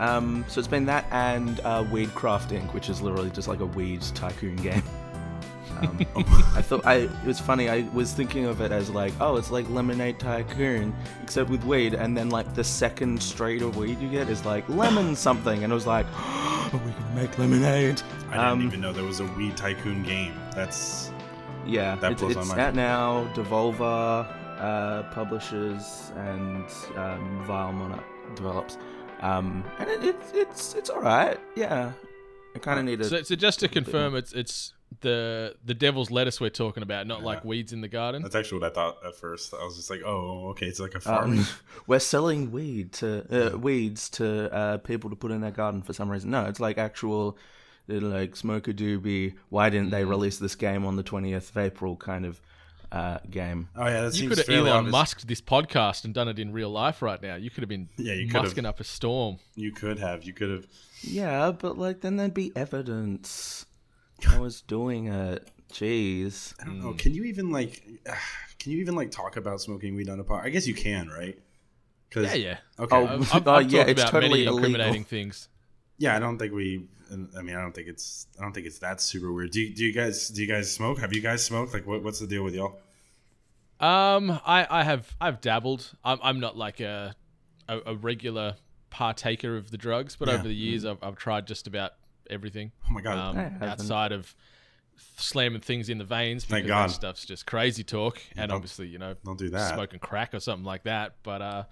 Um, so it's been that and uh, Weedcraft Inc., which is literally just like a weed tycoon game. Um, I thought I it was funny. I was thinking of it as like, oh, it's like Lemonade Tycoon, except with weed. And then like the second straight of weed you get is like lemon something, and it was like, oh, we can make lemonade. I didn't Um, even know there was a Weed Tycoon game. That's Yeah, That it's, blows my it's mind. out now. Devolver uh, publishers and um, Vile Monarch develops, um, and it, it's it's it's all right. Yeah, I kind of need to. So, so just to confirm, it's it's the the devil's lettuce we're talking about, not like weeds in the garden. that's actually what I thought at first. I was just like, oh, okay, it's like a farm. Um, we're selling weed to uh, weeds to uh, people to put in their garden for some reason. No, it's like actual, they're like smoke a doobie. Why didn't they release this game on the twentieth of April? Kind of uh, game. oh yeah, that You could have Elon obvious. Musked this podcast and done it in real life right now. You could have been Yeah, you could have. up a storm. You could have. You could have. Yeah, but like then there'd be evidence. I was doing it. Jeez. I don't know. Can you even like? Can you even like talk about smoking weed on a pod? I guess you can, right? 'Cause- Yeah, yeah. Okay. Oh, I've, I've, Oh, I've yeah, it's about totally many illegal. incriminating things. yeah, I don't think we. I mean, I don't think it's. I don't think it's that super weird. Do you, do you guys? Do you guys smoke? Have you guys smoked? Like, what, what's the deal with y'all? Um, I, I have I've dabbled. I'm I'm not like a a, a regular partaker of the drugs, but Yeah. over the years I've, I've tried just about everything. Oh my god. Um, outside of slamming things in the veins because Thank God. that stuff's just crazy talk, and Don't- obviously you know don't do that. smoking crack or something like that. But uh,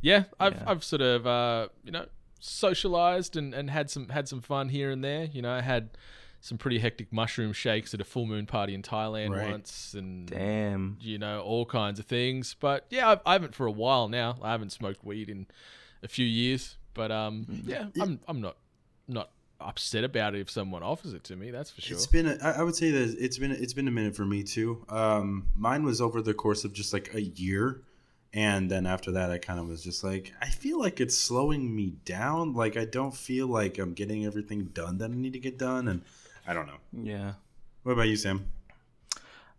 yeah, I've Yeah. I've sort of uh, you know socialized and, and had some had some fun here and there. You know, I had some pretty hectic mushroom shakes at a full moon party in Thailand Right. once, and Damn. you know all kinds of things. But yeah, I've, I haven't for a while now. I haven't smoked weed in a few years. But um, Mm. yeah, I'm I'm not not upset about it if someone offers it to me. That's for sure. It's been. A, I I would say that it's been. It's been a minute for me too. Um, mine was over the course of just like a year, and then after that, I kind of was just like, I feel like it's slowing me down. Like I don't feel like I'm getting everything done that I need to get done, and I don't know. Yeah. What about you, Sam?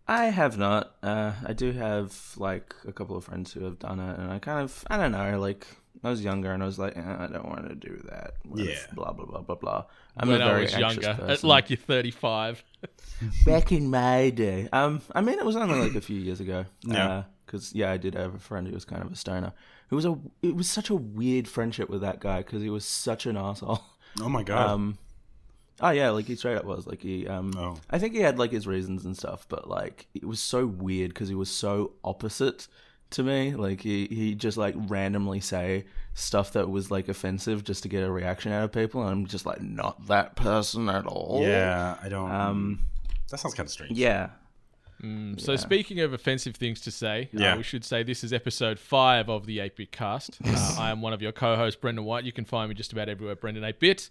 I have not. Uh, I do have like a couple of friends who have done it, and I kind of, I don't know, like I was younger and I was like, eh, I don't want to do that. with Yeah. Blah blah blah blah blah. I'm when a I very was anxious younger, person. like you're 35. back in my day. Um, I mean, it was only like a few years ago. Yeah. Because yeah, I did have a friend who was kind of a stoner. It was a. It was such a weird friendship with that guy because he was such an asshole. Oh my god. Um. Oh yeah, like he straight up was like he. Um. Oh. I think he had like his reasons and stuff, but like it was so weird because he was so opposite to me. Like he he just like randomly say stuff that was like offensive just to get a reaction out of people, and I'm just like not that person at all. yeah, I don't. Um. that sounds kind of strange. Yeah. Mm, So speaking of offensive things to say, Yeah. uh, we should say this is episode five of the 8-Bit Cast. Uh, I am one of your co-hosts, Brendan White. You can find me just about everywhere, Brendan 8-Bit.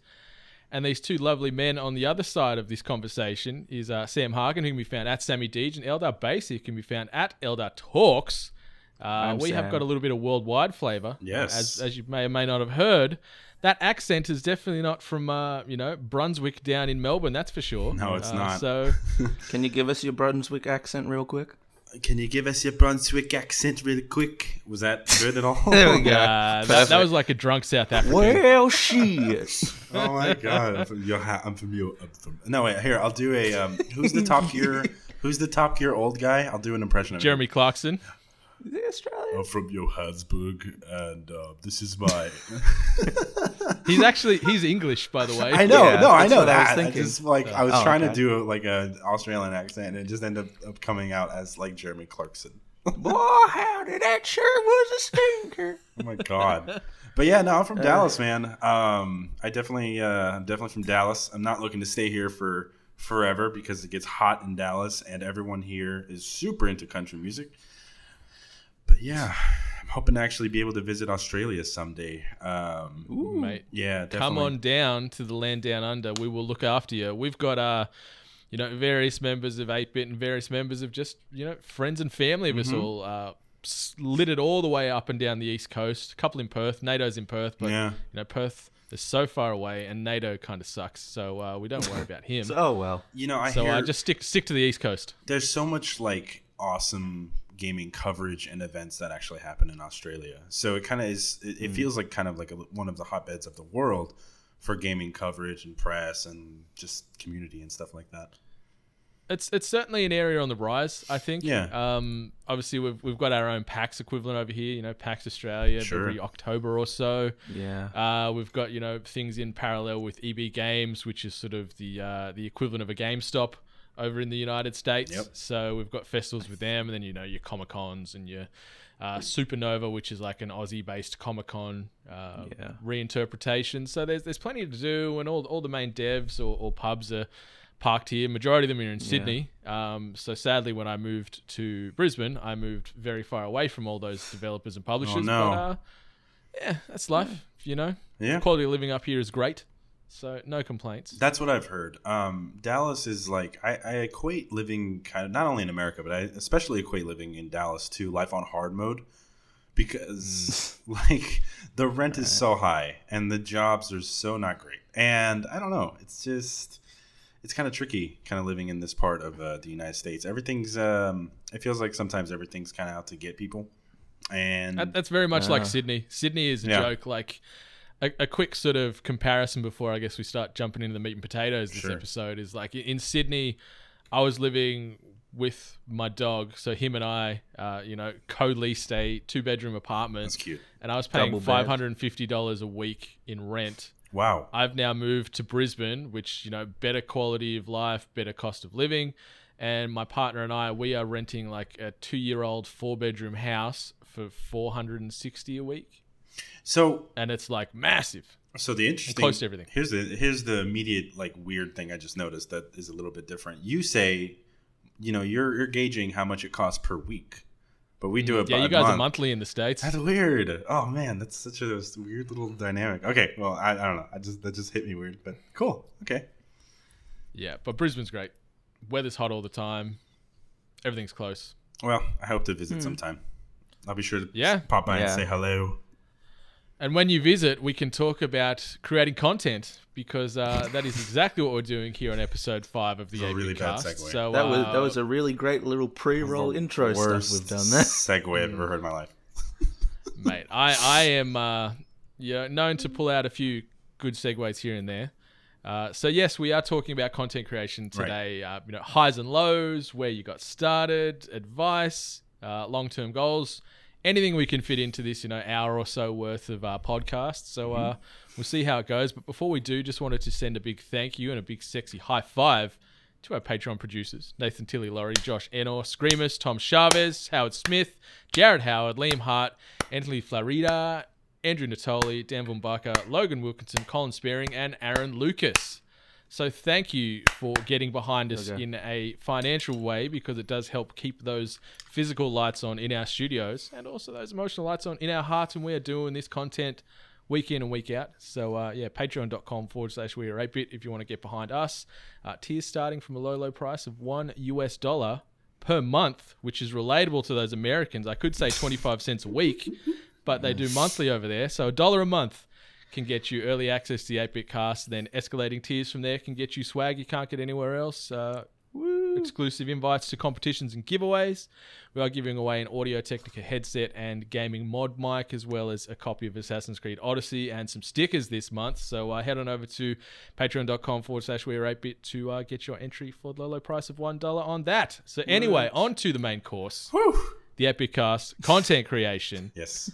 And these two lovely men on the other side of this conversation is uh, Sam Hagen, who can be found at Sammy Deej, and Eldar Bass, who can be found at Eldar Talks. Uh, we have got a little bit of worldwide flavour. Yes. As, as you may or may not have heard. That accent is definitely not from, uh, you know, Brunswick down in Melbourne, that's for sure. No, it's Uh, not. So Can you give us your Brunswick accent real quick? Can you give us your Brunswick accent really quick? Was that good at all? There we go. Uh, that, that was like a drunk South African. Well, she is. Oh my god! I'm from your. Ha- I'm from your. I'm from. No wait. Here, I'll do a. Um, who's the top gear? Who's the top gear old guy? I'll do an impression of him. Jeremy Clarkson. the Australian. I'm from Johannesburg, and uh, this is my. He's actually he's English, by the way. I know, Yeah, no, I know what I was that. I thinking. just like I was Oh, trying to do like a Australian accent, and it just ended up coming out as like Jeremy Clarkson. Boy, howdy, that sure was a stinker. Oh my god. But yeah, no, I'm from Dallas, man. Um, I definitely, uh, I'm definitely from Dallas. I'm not looking to stay here for forever because it gets hot in Dallas, and everyone here is super into country music. But yeah, I'm hoping to actually be able to visit Australia someday. Um, mate. yeah, definitely. Come on down to the land down under. We will look after you. We've got uh you know, various members of 8-Bit and various members of just, you know, friends and family of Mm-hmm. us all uh, slitted all the way up and down the East Coast. A couple in Perth. NATO's in Perth, but, Yeah. you know, Perth is so far away and NATO kind of sucks. So uh, we don't worry about him. Oh, well. You know, I so hear uh, just stick stick to the East Coast. there's so much like awesome gaming coverage and events that actually happen in Australia. So it kind of is. It, it feels like kind of like a, one of the hotbeds of the world for gaming coverage and press and just community and stuff like that. It's it's certainly an area on the rise. I think. Yeah. Um. Obviously, we've we've got our own PAX equivalent over here. You know, PAX Australia Sure. every October or so. Yeah. Uh, we've got you know things in parallel with EB Games, which is sort of the uh, the equivalent of a GameStop over in the United States. Yep. So we've got festivals with them, and then you know your Comic Cons and your uh, Supernova, which is like an Aussie-based Comic Con uh, Yeah. reinterpretation. So there's there's plenty to do, and all all the main devs or, or pubs are parked here. Majority of them are in Sydney. Um, so sadly, when I moved to Brisbane, I moved very far away from all those developers and publishers. Oh, no. But, uh, yeah, that's life. You know, Yeah. quality of living up here is great. So no complaints. That's what I've heard. Um, Dallas is like I, I equate living kind of not only in America, but I especially equate living in Dallas to life on hard mode because like the rent is so high and the jobs are so not great. And I don't know, it's just it's kind of tricky kind of living in this part of uh, the United States. Everything's um, it feels like sometimes everything's kind of out to get people. And that's very much like Ah. Sydney. Sydney is a Yeah. joke. Like a, a quick sort of comparison before I guess we start jumping into the meat and potatoes. This Sure. episode is like in Sydney, I was living with my dog, so him and I, uh, you know, co-leased a two-bedroom apartment, that's cute. and I was paying five hundred and fifty dollars a week in rent. Wow. I've now moved to Brisbane, which you know, better quality of life, better cost of living, and my partner and I, we are renting like a two-year-old four-bedroom house for four hundred and sixty a week, So and it's like massive. So the interesting close to everything. Here's the here's the immediate like weird thing I just noticed that is a little bit different. You say, you know, you're you're gauging how much it costs per week, but we do mm, it. Yeah, by you guys month. are monthly in the states. That's weird. Oh man, that's such a weird little dynamic. Okay, well I, I don't know. I just that just hit me weird, but cool. Okay. Yeah, but Brisbane's great. Weather's hot all the time. Everything's close. Well, I hope to visit hmm. sometime. I'll be sure to. Yeah. pop by and say hello. And when you visit, we can talk about creating content because uh, that is exactly what we're doing here on episode five of the It's a AP really bad segue. So That was uh, that was a really great little pre-roll The intro stuff we've done there. segue I've ever heard in my life. mate. I I am uh, yeah known to pull out a few good segues here and there. Uh, so yes, we are talking about content creation Right. today. Uh, you know, highs and lows, where you got started, advice, uh, long-term goals, anything we can fit into this, you know, hour or so worth of our podcast. So uh, we'll see how it goes. But before we do, just wanted to send a big thank you and a big sexy high five to our Patreon producers Nathan Tilly Laurie, Josh Enor, Screamers, Tom Chavez, Howard Smith, Jared Howard, Liam Hart, Anthony Florida, Andrew Natoli, Dan Vumbaka, Logan Wilkinson, Colin Spearing, and Aaron Lucas. So thank you for getting behind us Okay. in a financial way because it does help keep those physical lights on in our studios and also those emotional lights on in our hearts when we are doing this content week in and week out. So uh, yeah, patreon.com forward slash we are 8-bit if you want to get behind us. Uh, tiers starting from a low, low price of one US dollar per month, which is relatable to those Americans. I could say 25 cents a week, but they do monthly over there. So a dollar a month can get you early access to the 8-bit cast. Then escalating tiers from there can get you swag you can't get anywhere else. Uh, exclusive invites to competitions and giveaways. We are giving away an Audio Technica headset and gaming mod mic, as well as a copy of Assassin's Creed Odyssey and some stickers this month. So uh, head on over to patreon.com forward slash we are 8bit to uh, get your entry for the low, low price of $1 on that. So anyway, on to the main course, Whew. the 8-Bit Cast content creation. Yes.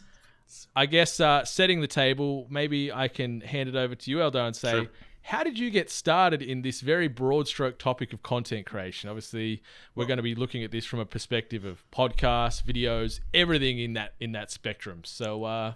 I guess uh, setting the table, maybe I can hand it over to you, Eldar, and say, Sure. how did you get started in this very broad stroke topic of content creation? Obviously, we're going to be looking at this from a perspective of podcasts, videos, everything in that in that spectrum. So, uh,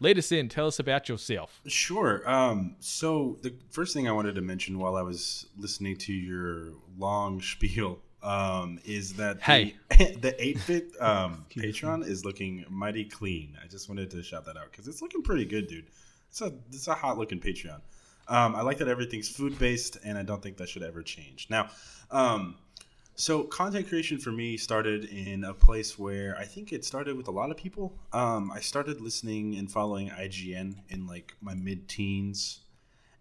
lead us in. Tell us about yourself. Sure. Um, so the first thing I wanted to mention while I was listening to your long spiel um, is that Hey. the, the 8-bit um, Patreon is looking mighty clean. I just wanted to shout that out because it's looking pretty good, dude. It's a it's a hot looking Patreon. Um, I like that everything's food based, and I don't think that should ever change. Now, um, so content creation for me started in a place where I think it started with a lot of people. Um, I started listening and following IGN in like my mid teens,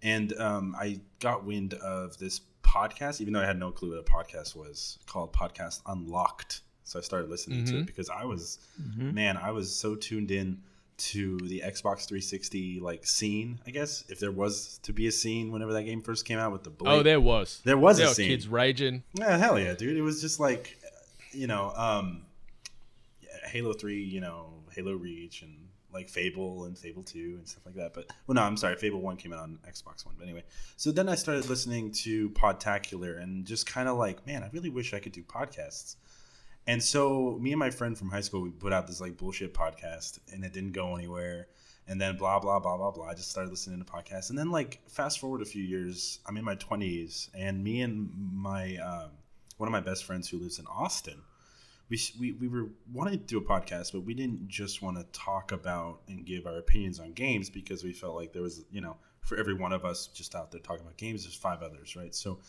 and um, I got wind of this podcast, even though I had no clue what a podcast was, called Podcast Unlocked. So I started listening to Mhm. it because I was, man, I was so tuned in to the Xbox 360 like scene. I guess if there was to be a scene whenever that game first came out with the Blade. Oh, there was. There was there a scene. kids raging. Yeah, hell yeah, dude. It was just like, you know, um, Halo Three, you know, Halo Reach, and like Fable and Fable Two and stuff like that. But well, no, I'm sorry, Fable One came out on Xbox One. But anyway, so then I started listening to Podtacular and just kind of like, man, I really wish I could do podcasts. And so me and my friend from high school, we put out this like bullshit podcast, and it didn't go anywhere. And then blah blah blah blah blah. I just started listening to podcasts, and then like fast forward a few years, I'm in my 20s, and me and my um, one of my best friends who lives in Austin, we we, we were wanting to do a podcast, but we didn't just want to talk about and give our opinions on games because we felt like there was you know for every one of us just out there talking about games, there's five others, right? So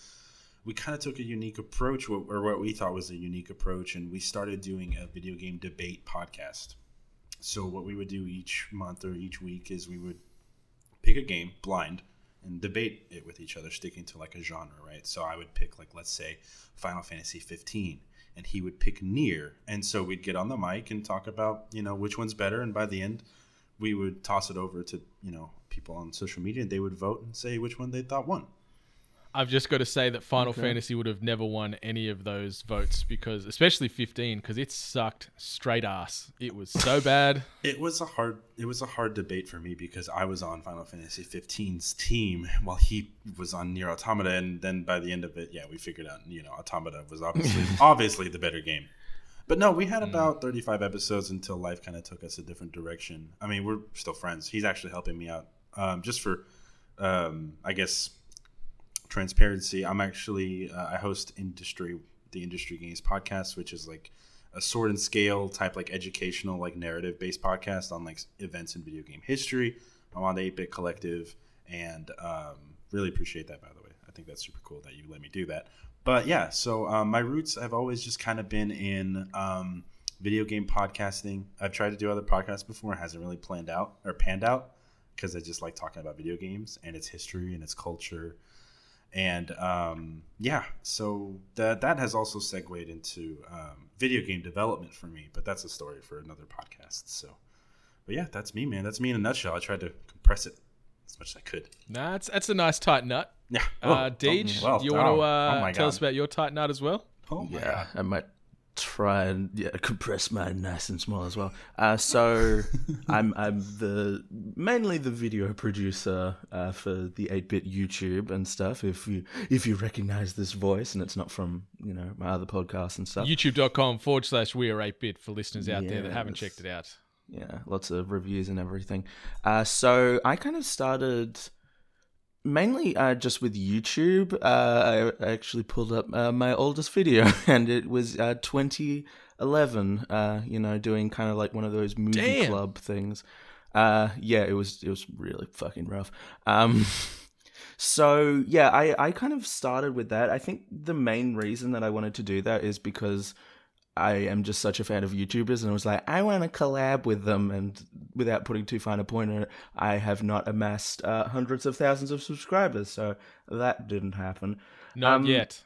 we kind of took a unique approach, or what we thought was a unique approach, and we started doing a video game debate podcast. So what we would do each month or each week is we would pick a game blind and debate it with each other, sticking to like a genre, right? So I would pick like let's say Final Fantasy 15, and he would pick NieR, and so we'd get on the mic and talk about you know which one's better, and by the end we would toss it over to you know people on social media, and they would vote and say which one they thought won. I've just got to say that Final Okay. Fantasy would have never won any of those votes because, especially 15, because it sucked straight ass. It was so bad. It was a hard it was a hard debate for me because I was on Final Fantasy 15's team while he was on NieR Automata and then by the end of it, yeah, we figured out, you know, Automata was obviously obviously the better game. But no, we had about 35 episodes until life kind of took us a different direction. I mean, we're still friends. He's actually helping me out um, just for um, I guess transparency. I'm actually uh, I host industry the industry games podcast, which is like a sword and scale type like educational like narrative based podcast on like events in video game history. I'm on the 8 Bit Collective, and um, really appreciate that by the way. I think that's super cool that you let me do that. But yeah, so um, my roots have always just kind of been in um, video game podcasting. I've tried to do other podcasts before, it hasn't really planned out or panned out because I just like talking about video games and its history and its culture and um, yeah, so that that has also segued into um, video game development for me, but that's a story for another podcast. So, but yeah, that's me, man. That's me in a nutshell. I tried to compress it as much as I could. Nah, that's, that's a nice tight nut. Yeah. Uh, Oh, Deej, well you want to uh, Oh tell us about your tight nut as well? Oh my Yeah, God. I might try and yeah, compress mine nice and small as well. Uh, so I'm I'm the mainly the video producer uh, for the 8-bit YouTube and stuff. If you if you recognize this voice and it's not from you know my other podcasts and stuff. YouTube.com forward slash we are 8 bit for listeners out there that haven't checked it out. yeah, lots of reviews and everything. Uh, so I kind of started mainly uh, just with YouTube. Uh, I actually pulled up uh, my oldest video, and it was uh, 2011. Uh, you know, doing kind of like one of those movie Damn. club things. Uh, yeah, it was it was really fucking rough. Um, so yeah, I I kind of started with that. I think the main reason that I wanted to do that is because I am just such a fan of YouTubers, and I was like, I want to collab with them. And without putting too fine a point on it, I have not amassed uh, hundreds of thousands of subscribers, so that didn't happen. Not Um, yet.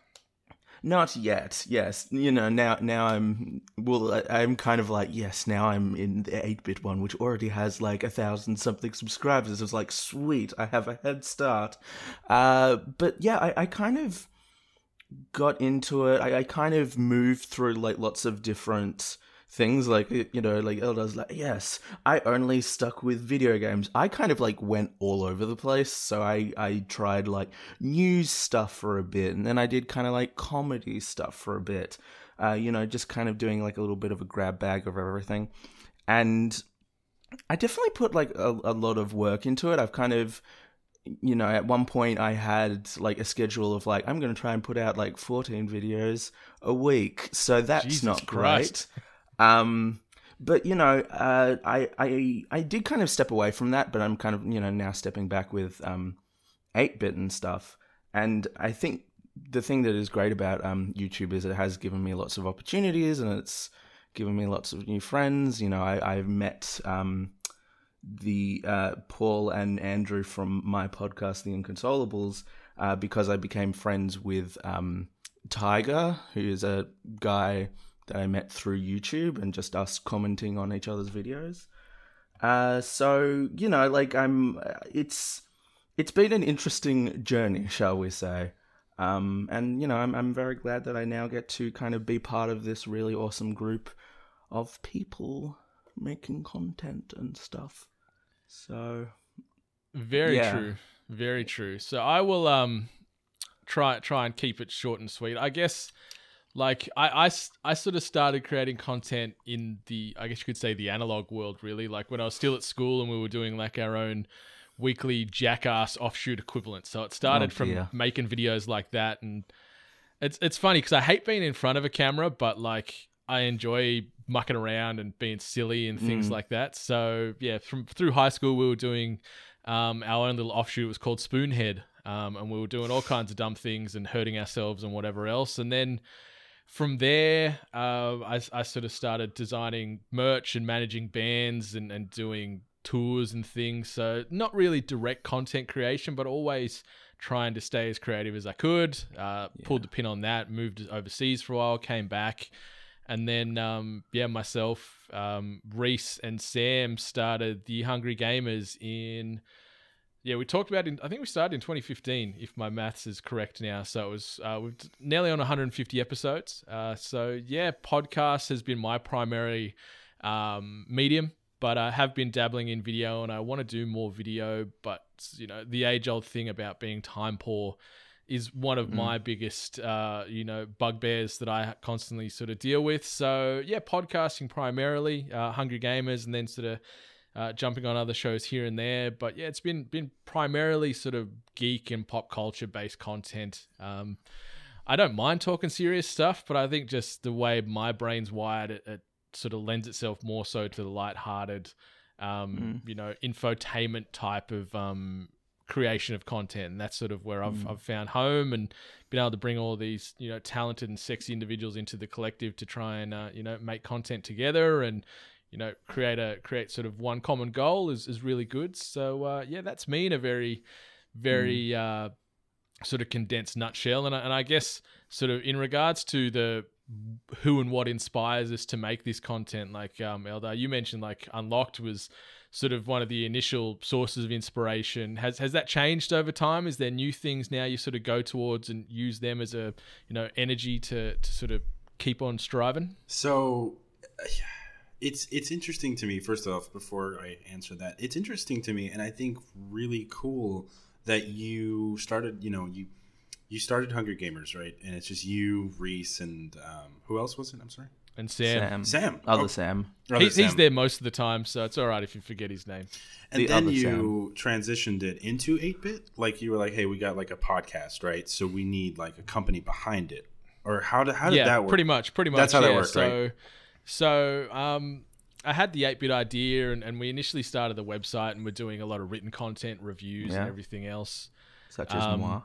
Not yet. Yes, you know now. Now I'm well. I- I'm kind of like yes. Now I'm in the eight bit one, which already has like a thousand something subscribers. It's like sweet. I have a head start. Uh, but yeah, I, I kind of got into it. I, I kind of moved through like lots of different things like you know like elders like yes i only stuck with video games i kind of like went all over the place so i i tried like news stuff for a bit and then i did kind of like comedy stuff for a bit uh you know just kind of doing like a little bit of a grab bag of everything and i definitely put like a, a lot of work into it i've kind of you know, at one point I had like a schedule of like I'm going to try and put out like 14 videos a week. So that's Jesus not great. Um but you know, uh, I I I did kind of step away from that, but I'm kind of you know now stepping back with um, eight bit and stuff. And I think the thing that is great about um, YouTube is it has given me lots of opportunities, and it's given me lots of new friends. You know, I, I've met um, the uh, Paul and Andrew from my podcast, The Inconsolables, uh, because I became friends with um, Tiger, who is a guy that I met through YouTube and just us commenting on each other's videos. Uh, so you know, like I'm, it's it's been an interesting journey, shall we say? Um, and you know, I'm I'm very glad that I now get to kind of be part of this really awesome group of people making content and stuff. So very yeah. true, very true. So I will um try try and keep it short and sweet. I guess like I, I, I sort of started creating content in the i guess you could say the analog world really like when i was still at school and we were doing like our own weekly jackass offshoot equivalent so it started Oh, from making videos like that and it's it's funny because i hate being in front of a camera but like i enjoy mucking around and being silly and things Mm. like that so yeah from through high school we were doing um, our own little offshoot it was called spoonhead um, and we were doing all kinds of dumb things and hurting ourselves and whatever else and then from there, uh, I, I sort of started designing merch and managing bands and, and doing tours and things. So, not really direct content creation, but always trying to stay as creative as I could. Uh, Pulled the pin on that, moved overseas for a while, came back. And then, um, yeah, myself, um, Reese, and Sam started the Hungry Gamers in yeah, we talked about in. I think we started in 2015, if my maths is correct now. So it was uh, we've nearly on 150 episodes. Uh, so yeah, podcast has been my primary um, medium, but I have been dabbling in video, and I want to do more video. But you know, the age-old thing about being time poor is one of my biggest, uh, you know, bugbears that I constantly sort of deal with. So yeah, podcasting primarily, uh, Hungry Gamers, and then sort of uh, jumping on other shows here and there. But yeah, it's been been primarily sort of geek and pop culture based content. Um, I don't mind talking serious stuff, but I think just the way my brain's wired, it, it sort of lends itself more so to the lighthearted, um, you know, infotainment type of um, creation of content. And that's sort of where I've, I've found home and been able to bring all these, you know, talented and sexy individuals into the collective to try and, uh, you know, make content together and, you know, create a create sort of one common goal is, is really good. So uh, yeah, that's me in a very, very uh, sort of condensed nutshell. And I, and I guess sort of in regards to the who and what inspires us to make this content, like um, Eldar, you mentioned like Unlocked was sort of one of the initial sources of inspiration. Has has that changed over time? Is there new things now you sort of go towards and use them as a you know energy to to sort of keep on striving? So it's it's interesting to me. First off, before I answer that, it's interesting to me, and I think really cool that you started. You know, you you started Hungry Gamers, right? And it's just you, Reese, and um, who else was it? I'm sorry, And Sam, Sam, Sam. other Oh, Sam. other he's, he's there most of the time, so it's all right if you forget his name. And The then other you transitioned it into 8 bit. Like you were like, hey, we got like a podcast, right? So we need like a company behind it. Or how did how did yeah, that work? pretty much, pretty much. That's how that yeah. worked, so, right? So, um, I had the 8-bit idea, and, and we initially started the website, and we're doing a lot of written content, reviews, Yeah. and everything else. Such as Um, moi.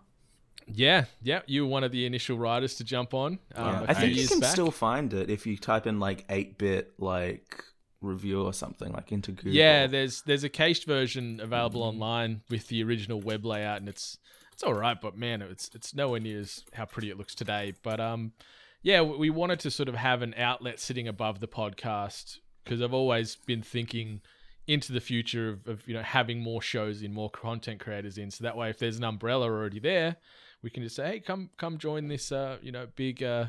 Yeah, yeah. You were one of the initial writers to jump on. Um, Yeah. I think you can back. still find it if you type in like 8 bit like review or something like into Google. Yeah, there's there's a cached version available Mm-hmm. online with the original web layout, and it's it's all right, but man, it's it's nowhere near as how pretty it looks today. But um, yeah, we we wanted to sort of have an outlet sitting above the podcast because I've always been thinking into the future of, of you know having more shows in, more content creators in, so that way if there's an umbrella already there, we can just say, hey, come come join this uh you know big uh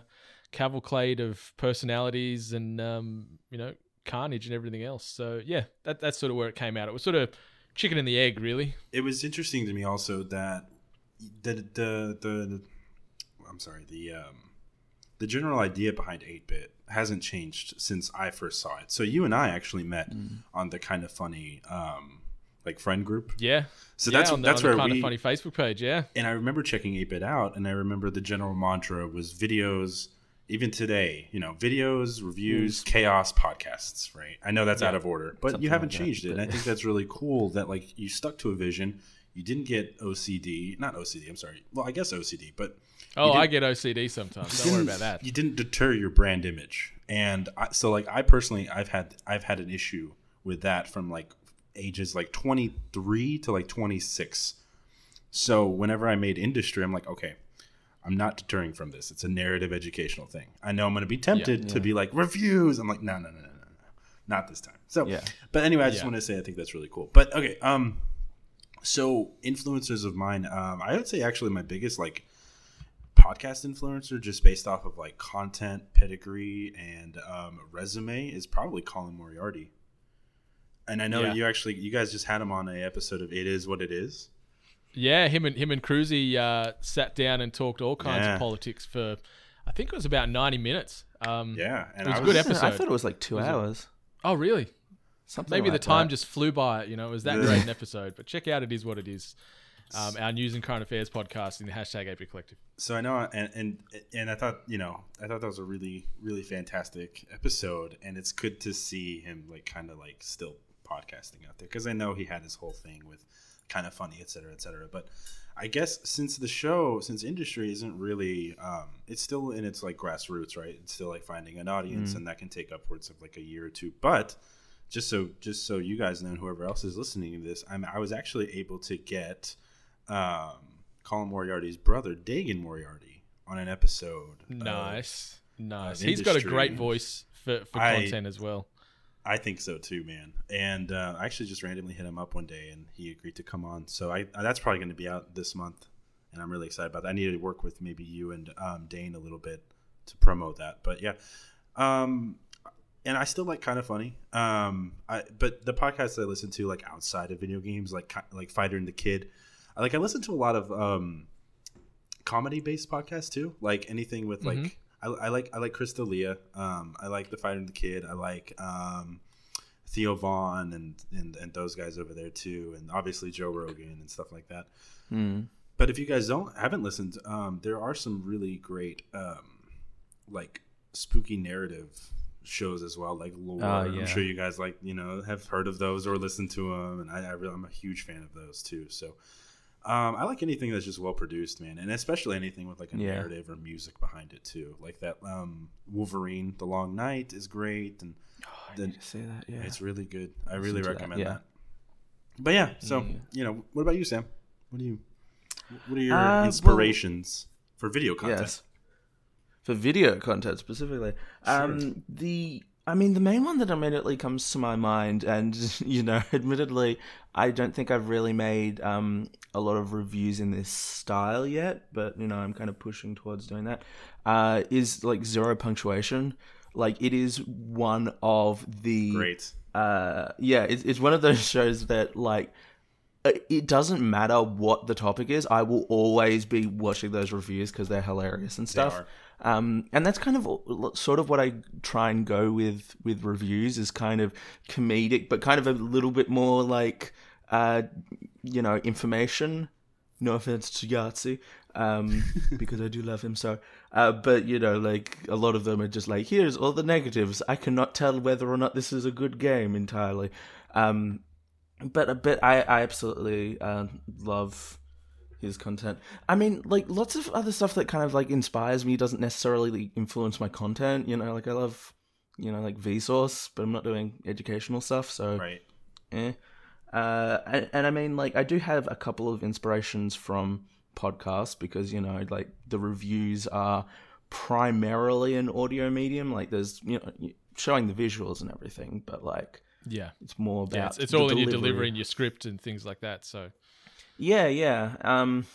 cavalcade of personalities and um you know carnage and everything else. So yeah, that that's sort of where it came out. It was sort of chicken and the egg, really. it was interesting to me also that the the the, the I'm sorry the um, the general idea behind 8-bit hasn't changed since I first saw it. So you and I actually met on the kind of funny um, like friend group. Yeah. So yeah, that's on the, that's on where kind we of funny Facebook page. Yeah. and I remember checking 8-bit out and I remember the general mantra was videos even today, you know, videos, reviews, chaos podcasts, right? I know that's Yeah. out of order, but Something you haven't like that, changed it. And I think that's really cool that like you stuck to a vision. You didn't get OCD, not OCD, I'm sorry. Well, I guess OCD, but Oh, I get OCD sometimes. Don't worry about that. You didn't deter your brand image, and I, so like I personally, I've had I've had an issue with that from like ages like 23 to like 26. So whenever I made industry, I'm like, okay, I'm not deterring from this. It's a narrative educational thing. I know I'm going to be tempted to Yeah. be like reviews. I'm like, no, no, no, no, no, no, not this time. So, Yeah. but anyway, I just Yeah. want to say I think that's really cool. But okay, um, so influencers of mine, um, I would say actually my biggest like podcast influencer, just based off of like content, pedigree, and um, resume, is probably Colin Moriarty. And I know Yeah. you actually, you guys just had him on a episode of It Is What It Is. Yeah, him and him and Cruzy uh, sat down and talked all kinds Yeah. of politics for, I think it was about ninety minutes. Um, Yeah, and It was I a good episode. I thought it was like two Was it? hours. Oh, really? Something Maybe like the time that. just flew by. You know, it was that great an episode. But check out it is what it is. Um, our news and current affairs podcast in the hashtag AP Collective. so I know, and, and and I thought you know, I thought that was a really really fantastic episode, and it's good to see him like kind of like still podcasting out there because I know he had his whole thing with kind of funny, et cetera, et cetera. But I guess since the show, since industry isn't really, um, it's still in its like grassroots, right? It's still like finding an audience, and that can take upwards of like a year or two. But just so just so you guys know, and whoever else is listening to this, I'm I was actually able to get um, Colin Moriarty's brother, Dagan Moriarty, on an episode. of- Nice, nice. of He's got a great voice for, for I- content as well. I think so too, man. And uh, I actually just randomly hit him up one day, and he agreed to come on. So I that's probably going to be out this month, and I'm really excited about that. I needed to work with maybe you and um, Dane a little bit to promote that, but yeah. Um, and I still like kind of funny. Um, I but the podcasts I listen to like outside of video games, like like Fighter and the Kid, like I listen to a lot of um, comedy based podcasts too, like anything with like. I, I like I like Chris D'Elia. Um, I like the Fighter and the Kid. I like um, Theo Von and, and and those guys over there too, and obviously Joe Rogan and stuff like that. Hmm. But if you guys don't haven't listened, um, there are some really great um, like spooky narrative shows as well, like Lore. Oh, yeah. I'm sure you guys like you know have heard of those or listened to them, and I, I really, I'm a huge fan of those too. So. Um, I like anything that's just well produced, man, and especially anything with like a Yeah. narrative or music behind it too. Like that um, Wolverine, The Long Night is great, and Oh, I Then- need to see that. Yeah. it's really good. I Listen really to that, recommend yeah. that. But yeah, so Yeah. you know, what about you, Sam? What do you? What are your Uh, well- inspirations for video content? Yes. For video content specifically. Um the I mean the main one that immediately comes to my mind and you know, admittedly I don't think I've really made um a lot of reviews in this style yet, but you know, I'm kind of pushing towards doing that. Uh is like zero punctuation. Like it is one of the Great. uh yeah it's, it's one of those shows that like uh, it doesn't matter what the topic is i will always be watching those reviews because they're hilarious and stuff. Um and that's kind of sort of what i try and go with with reviews is kind of comedic but kind of a little bit more like uh you know information no offense to Yahtzee, um, because I do love him so. Uh, but you know, like a lot of them are just like, here's all the negatives. I cannot tell whether or not this is a good game entirely. Um, but but I I absolutely uh, love his content. I mean, like lots of other stuff that kind of like inspires me doesn't necessarily influence my content. You know, like I love you know like Vsauce, but I'm not doing educational stuff, so Right. eh. Uh, and, and I mean, like, I do have a couple of inspirations from podcasts because you know, like, the reviews are primarily an audio medium. Like, there's you know, showing the visuals and everything, but like, Yeah, it's more about yeah. It's, it's the all in your delivery. delivery and your script and things like that. So Yeah, yeah. Um,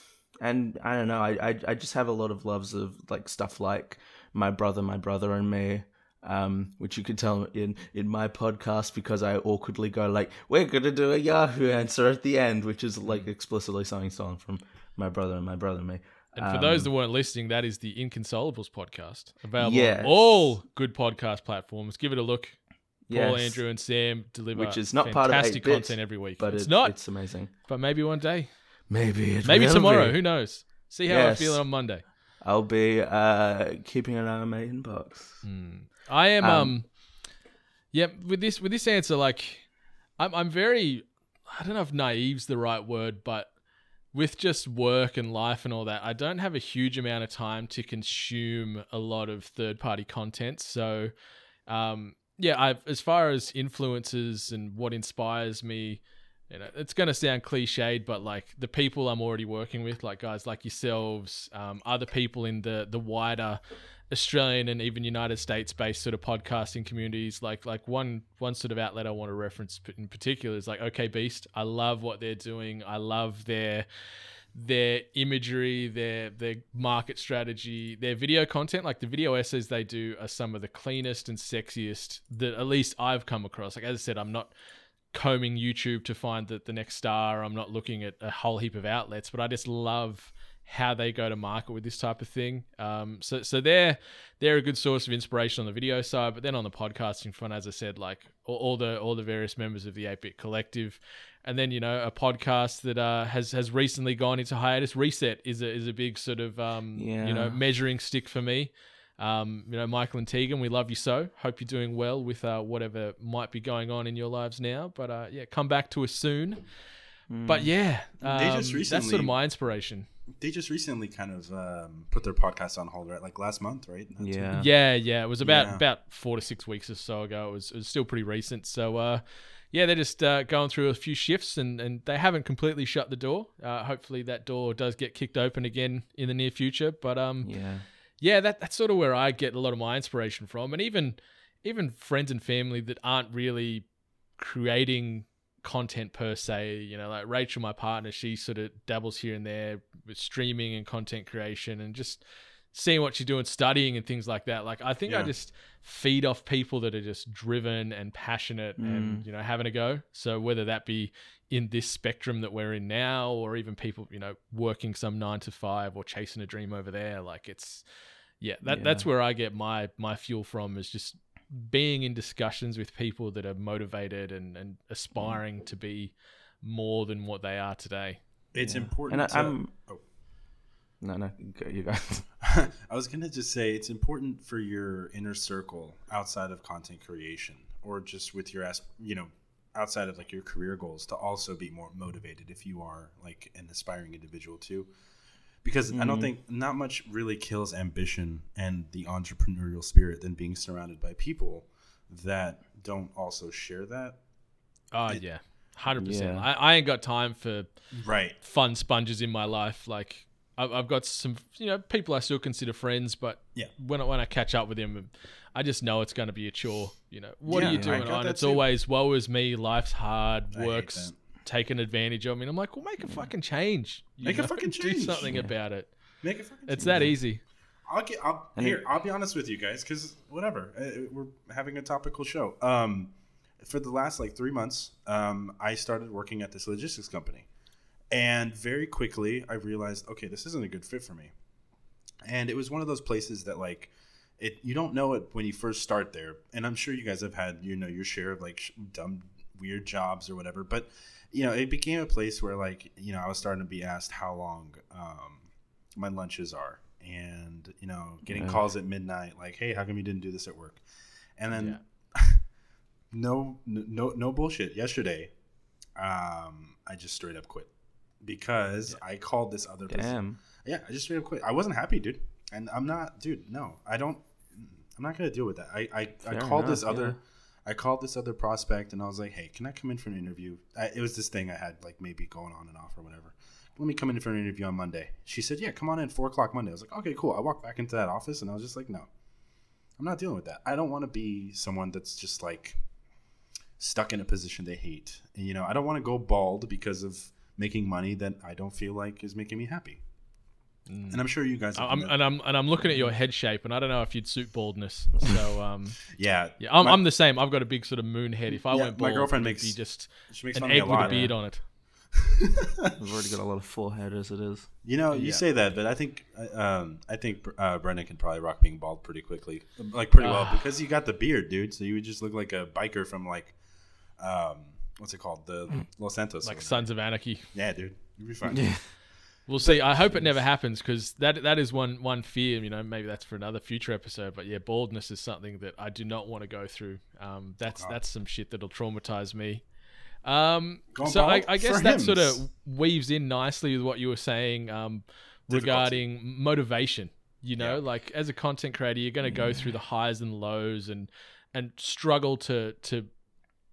and I don't know. I, I I just have a lot of loves of like stuff like my brother, my brother and me. Um, which you can tell in in my podcast because I awkwardly go like, "We're gonna do a Yahoo answer at the end," which is like explicitly something stolen from my brother and my brother and me. And for those that Um, weren't listening, that is the Inconsolables podcast, available Yes. on all good podcast platforms. Give it a look. Paul, yes, Andrew, and Sam deliver Which is not part of fantastic 8-bit, content every week. but it's it- not, It's amazing. but maybe one day, Maybe it maybe will tomorrow. be. Who knows? See how Yes. I'm feeling on Monday. I'll be uh keeping an eye on my inbox. I am um, Um, yeah, with this with this answer like I'm I'm very I don't know if naive's the right word, but with just work and life and all that, I don't have a huge amount of time to consume a lot of third party content. So um yeah, I as far as influences and what inspires me you know, it's going to sound cliched, but like the people I'm already working with, like guys like yourselves, um, other people in the the wider Australian and even United States based sort of podcasting communities, like like one one sort of outlet I want to reference in particular is like OK Beast. I love what they're doing. I love their their imagery, their their market strategy, their video content, like the video essays they do are some of the cleanest and sexiest that at least I've come across. Like as I said, I'm not combing YouTube to find the, the next star. I'm not looking at a whole heap of outlets, but I just love how they go to market with this type of thing. Um, so so they're they're a good source of inspiration on the video side, but then on the podcasting front, as I said, like all, all the all the various members of the 8-Bit Collective, and then you know a podcast that uh, has has recently gone into hiatus. Reset is a is a big sort of um, Yeah. you know measuring stick for me. Um, you know, Michael and Tegan, we love you so. Hope you're doing well with uh, whatever might be going on in your lives now. But uh, yeah, come back to us soon. But yeah, um, They just recently, that's sort of my inspiration. They just recently kind of um, put their podcast on hold, right? Like last month, right? Not Yeah. Yeah, yeah. It was about Yeah. about four to six weeks or so ago. It was, it was still pretty recent. So uh, yeah, they're just uh, going through a few shifts, and, and they haven't completely shut the door. Uh, hopefully, that door does get kicked open again in the near future. But um, Yeah. yeah, that that's sort of where I get a lot of my inspiration from, and even even friends and family that aren't really creating content per se. You know, like Rachel, my partner, she sort of dabbles here and there with streaming and content creation, and just seeing what she's doing, studying and things like that. Like I think I just feed off people that are just driven and passionate and mm. you know having a go. So whether that be in this spectrum that we're in now, or even people you know working some nine to five or chasing a dream over there, like it's yeah, that Yeah. that's where I get my my fuel from is just being in discussions with people that are motivated and, and aspiring to be more than what they are today. It's Yeah. important. And I, to, I'm. Oh. No, no, go, you guys. I was gonna just say it's important for your inner circle outside of content creation, or just with your as you know, outside of like your career goals, to also be more motivated if you are like an aspiring individual too. Because I don't Mhm. think not much really kills ambition and the entrepreneurial spirit than being surrounded by people that don't also share that. Oh It- yeah, hundred percent. I, I ain't got time for Right. fun sponges in my life. Like I've, I've got some, you know, people I still consider friends, but Yeah. when I, when I catch up with them, I just know it's going to be a chore. You know, what are you doing got on? that It's too. always woe is me. Life's hard. I Work's that. taken advantage of me. And I'm like, well, make a fucking change. you Make a know? fucking Do change. something Yeah. about it. Make it fucking. It's change. that easy. I'll get. I'll, here, I'll be honest with you guys, because whatever, uh, we're having a topical show. Um, for the last like three months, um, I started working at this logistics company, and very quickly I realized, okay, this isn't a good fit for me. And it was one of those places that like, it you don't know it when you first start there, and I'm sure you guys have had you know your share of like sh- dumb, weird jobs or whatever, but you know it became a place where like you know I was starting to be asked how long um, my lunches are. And you know getting Yeah. calls at midnight like hey how come you didn't do this at work? And then no no no bullshit. Yesterday um i just straight up quit because i called this other person Damn. yeah i just straight up quit i wasn't happy dude and i'm not dude no i don't i'm not gonna deal with that i i, I called this other yeah. I called this other prospect and I was like, "Hey, can I come in for an interview?" I, it was this thing I had like maybe going on and off or whatever. Let me come in for an interview on Monday. She said, "Yeah, come on in four o'clock Monday." I was like, "Okay, cool." I walked back into that office and I was just like, "No, I'm not dealing with that. I don't want to be someone that's just like stuck in a position they hate. And, you know, I don't want to go bald because of making money that I don't feel like is making me happy. Mm. And I'm sure you guys. Have I'm, and I'm and I'm looking at your head shape, and I don't know if you'd suit baldness. So um, yeah, yeah, I'm, My- I'm the same. I've got a big sort of moon head. If I Yeah, went my girlfriend it'd makes- be just she makes an fun of me egg a with a lot. beard on it. We've already got a lot of forehead as it is. You know, you Yeah. say that, but I think um, I think uh, Brendan can probably rock being bald pretty quickly, like pretty well, Ah. because you got the beard, dude. So you would just look like a biker from like, um, what's it called, the Los Santos. Like Sons of Anarchy. Yeah, dude, you'd be fine. Yeah. We'll see. I hope it never happens because that that is one one fear. You know, maybe that's for another future episode. But yeah, baldness is something that I do not want to go through. Um, that's God. that's some shit that'll traumatize me. Um, so I, I guess for that sort of weaves in nicely with what you were saying um, regarding motivation. You know, Yeah. like as a content creator, you're going to go through the highs and lows and and struggle to to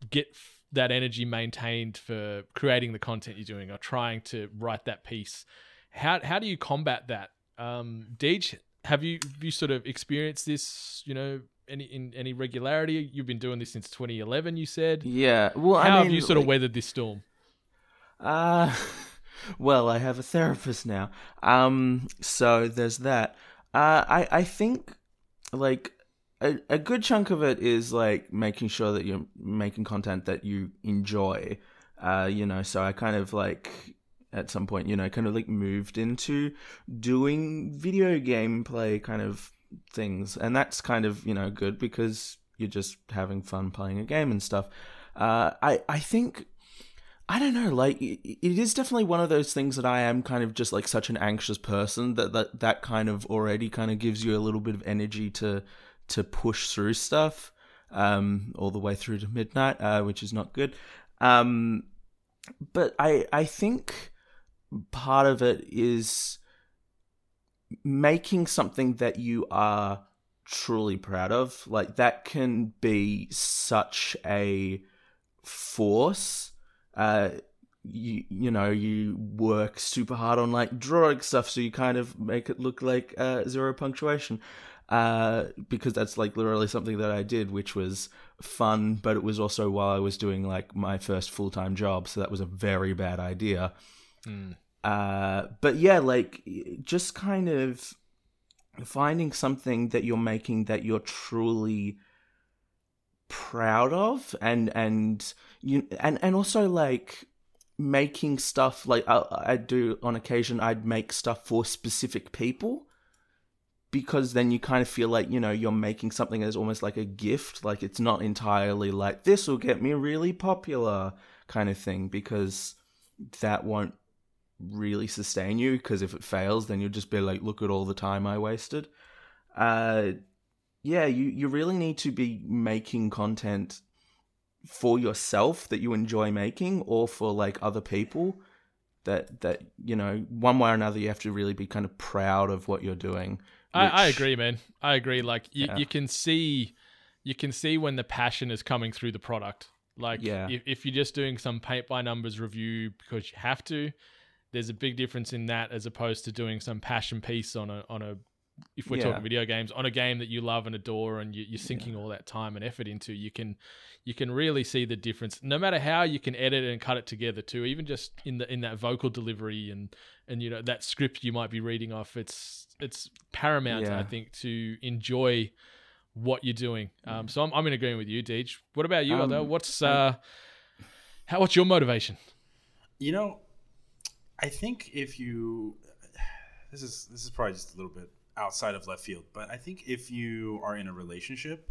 get f- that energy maintained for creating the content you're doing or trying to write that piece. How how do you combat that? Um, Deej, have you have you sort of experienced this? You know, any in any regularity? You've been doing this since 2011. You said. Yeah. Well, How I mean, have you sort of weathered this storm? Uh, well, I have a therapist now. Um, so there's that. Uh, I I think like a a good chunk of it is like making sure that you're making content that you enjoy. Uh, you know, so I kind of like at some point, you know, kind of like moved into doing video gameplay kind of things, and that's kind of you know good because you're just having fun playing a game and stuff. Uh, I I think I don't know, like it is definitely one of those things that I am kind of just like such an anxious person that that that kind of already kind of gives you a little bit of energy to to push through stuff um all the way through to midnight, uh, which is not good. Um but I I think part of it is making something that you are truly proud of. Like that can be such a force uh you you know you work super hard on like drawing stuff so you kind of make it look like uh zero punctuation uh because that's like literally something that I did which was fun but it was also while I was doing like my first full-time job so that was a very bad idea Mm. uh but yeah like just kind of finding something that you're making that you're truly proud of and and you and and also like making stuff like I, I do on occasion I'd make stuff for specific people because then you kind of feel like you know you're making something as almost like a gift like it's not entirely like this will get me really popular kind of thing because that won't really sustain you because if it fails then you'll just be like look at all the time I wasted. Uh yeah, you, you really need to be making content for yourself that you enjoy making or for like other people that that you know one way or another you have to really be kind of proud of what you're doing I, I agree, man. I agree. Like you, Yeah. you can see, you can see when the passion is coming through the product. Like Yeah. if, if you're just doing some paint by numbers review because you have to, there's a big difference in that as opposed to doing some passion piece on a on a. If we're Yeah. talking video games, on a game that you love and adore, and you, you're sinking all that time and effort into, you can you can really see the difference. No matter how you can edit and cut it together, too. Even just in the in that vocal delivery and and you know that script you might be reading off, it's it's paramount, Yeah. I think, to enjoy what you're doing. Um, so I'm, I'm in agreement with you, Deej. What about you, Um, Aldo? What's uh, how what's your motivation? You know, I think if you this is this is probably just a little bit outside of left field, but I think if you are in a relationship,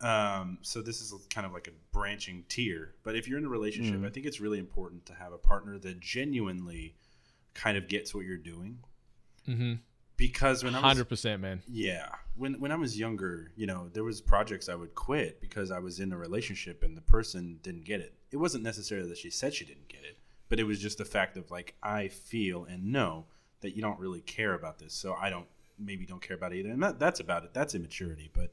um, so this is kind of like a branching tier, but if you're in a relationship, I think it's really important to have a partner that genuinely kind of gets what you're doing. Mm-hmm. Because when I was Hundred percent, man. yeah. When when I was younger, you know, there was projects I would quit because I was in a relationship and the person didn't get it. It wasn't necessarily that she said she didn't get it, but it was just the fact of like I feel and know that you don't really care about this, so I don't maybe don't care about it either. And that, that's about it. That's immaturity. But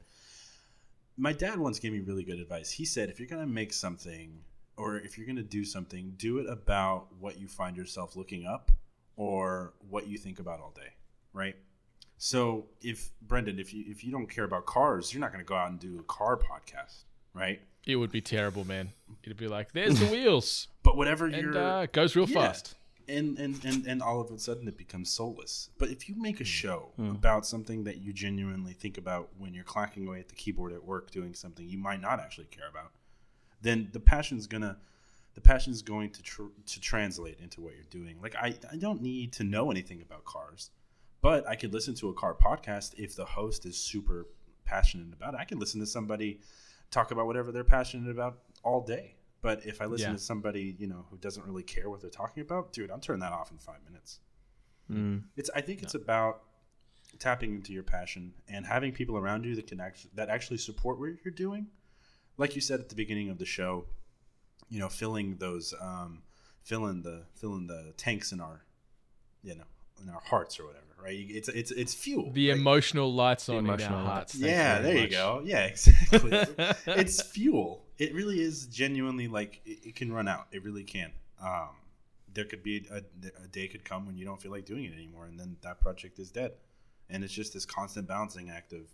my dad once gave me really good advice. He said if you're gonna make something or if you're gonna do something, do it about what you find yourself looking up or what you think about all day, right? So if Brendan, if you if you don't care about cars, you're not going to go out and do a car podcast, right? It would be terrible, man. It'd be like, there's the wheels, But whatever and you're, uh, it goes real Yeah. fast. and, and and and all of a sudden it becomes soulless. But if you Hmm. make a show about something that you genuinely think about when you're clacking away at the keyboard at work doing something you might not actually care about, then the passion's gonna the passion's going to tr- to translate into what you're doing. Like I I don't need to know anything about cars, but I could listen to a car podcast if the host is super passionate about it. I can listen to somebody talk about whatever they're passionate about all day. But if I listen Yeah. to somebody, you know, who doesn't really care what they're talking about, dude, I'll turn that off in five minutes. Mm. It's I think it's about tapping into your passion and having people around you that can actually that actually support what you're doing. Like you said at the beginning of the show, you know, filling those um filling the filling the tanks in our you know, in our hearts or whatever, right? It's it's it's fuel. The right? emotional lights on in our lights. hearts. Yeah, very there you go. Yeah, exactly. it's fuel. it really is genuinely like it, it can run out. It really can. Um, there could be a, a, day could come when you don't feel like doing it anymore, and then that project is dead. And it's just this constant balancing act of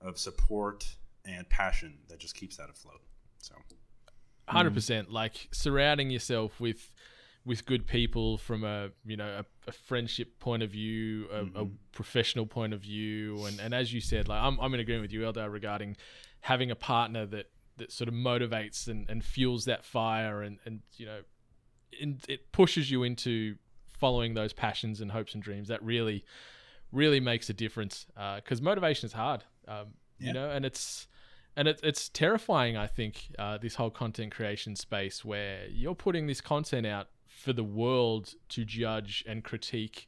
of support and passion that just keeps that afloat. So, hundred percent. Like surrounding yourself with with good people from a you know a, a friendship point of view, a, mm-hmm. a, professional point of view, and, and as you said, like I'm I'm in agreement with you, Eldar, regarding having a partner that that sort of motivates and, and fuels that fire, and and you know, in, it pushes you into following those passions and hopes and dreams. That really really makes a difference because uh, motivation is hard, um, yeah. you know, and it's and it, it's terrifying. I think uh, this whole content creation space where you're putting this content out for the world to judge and critique.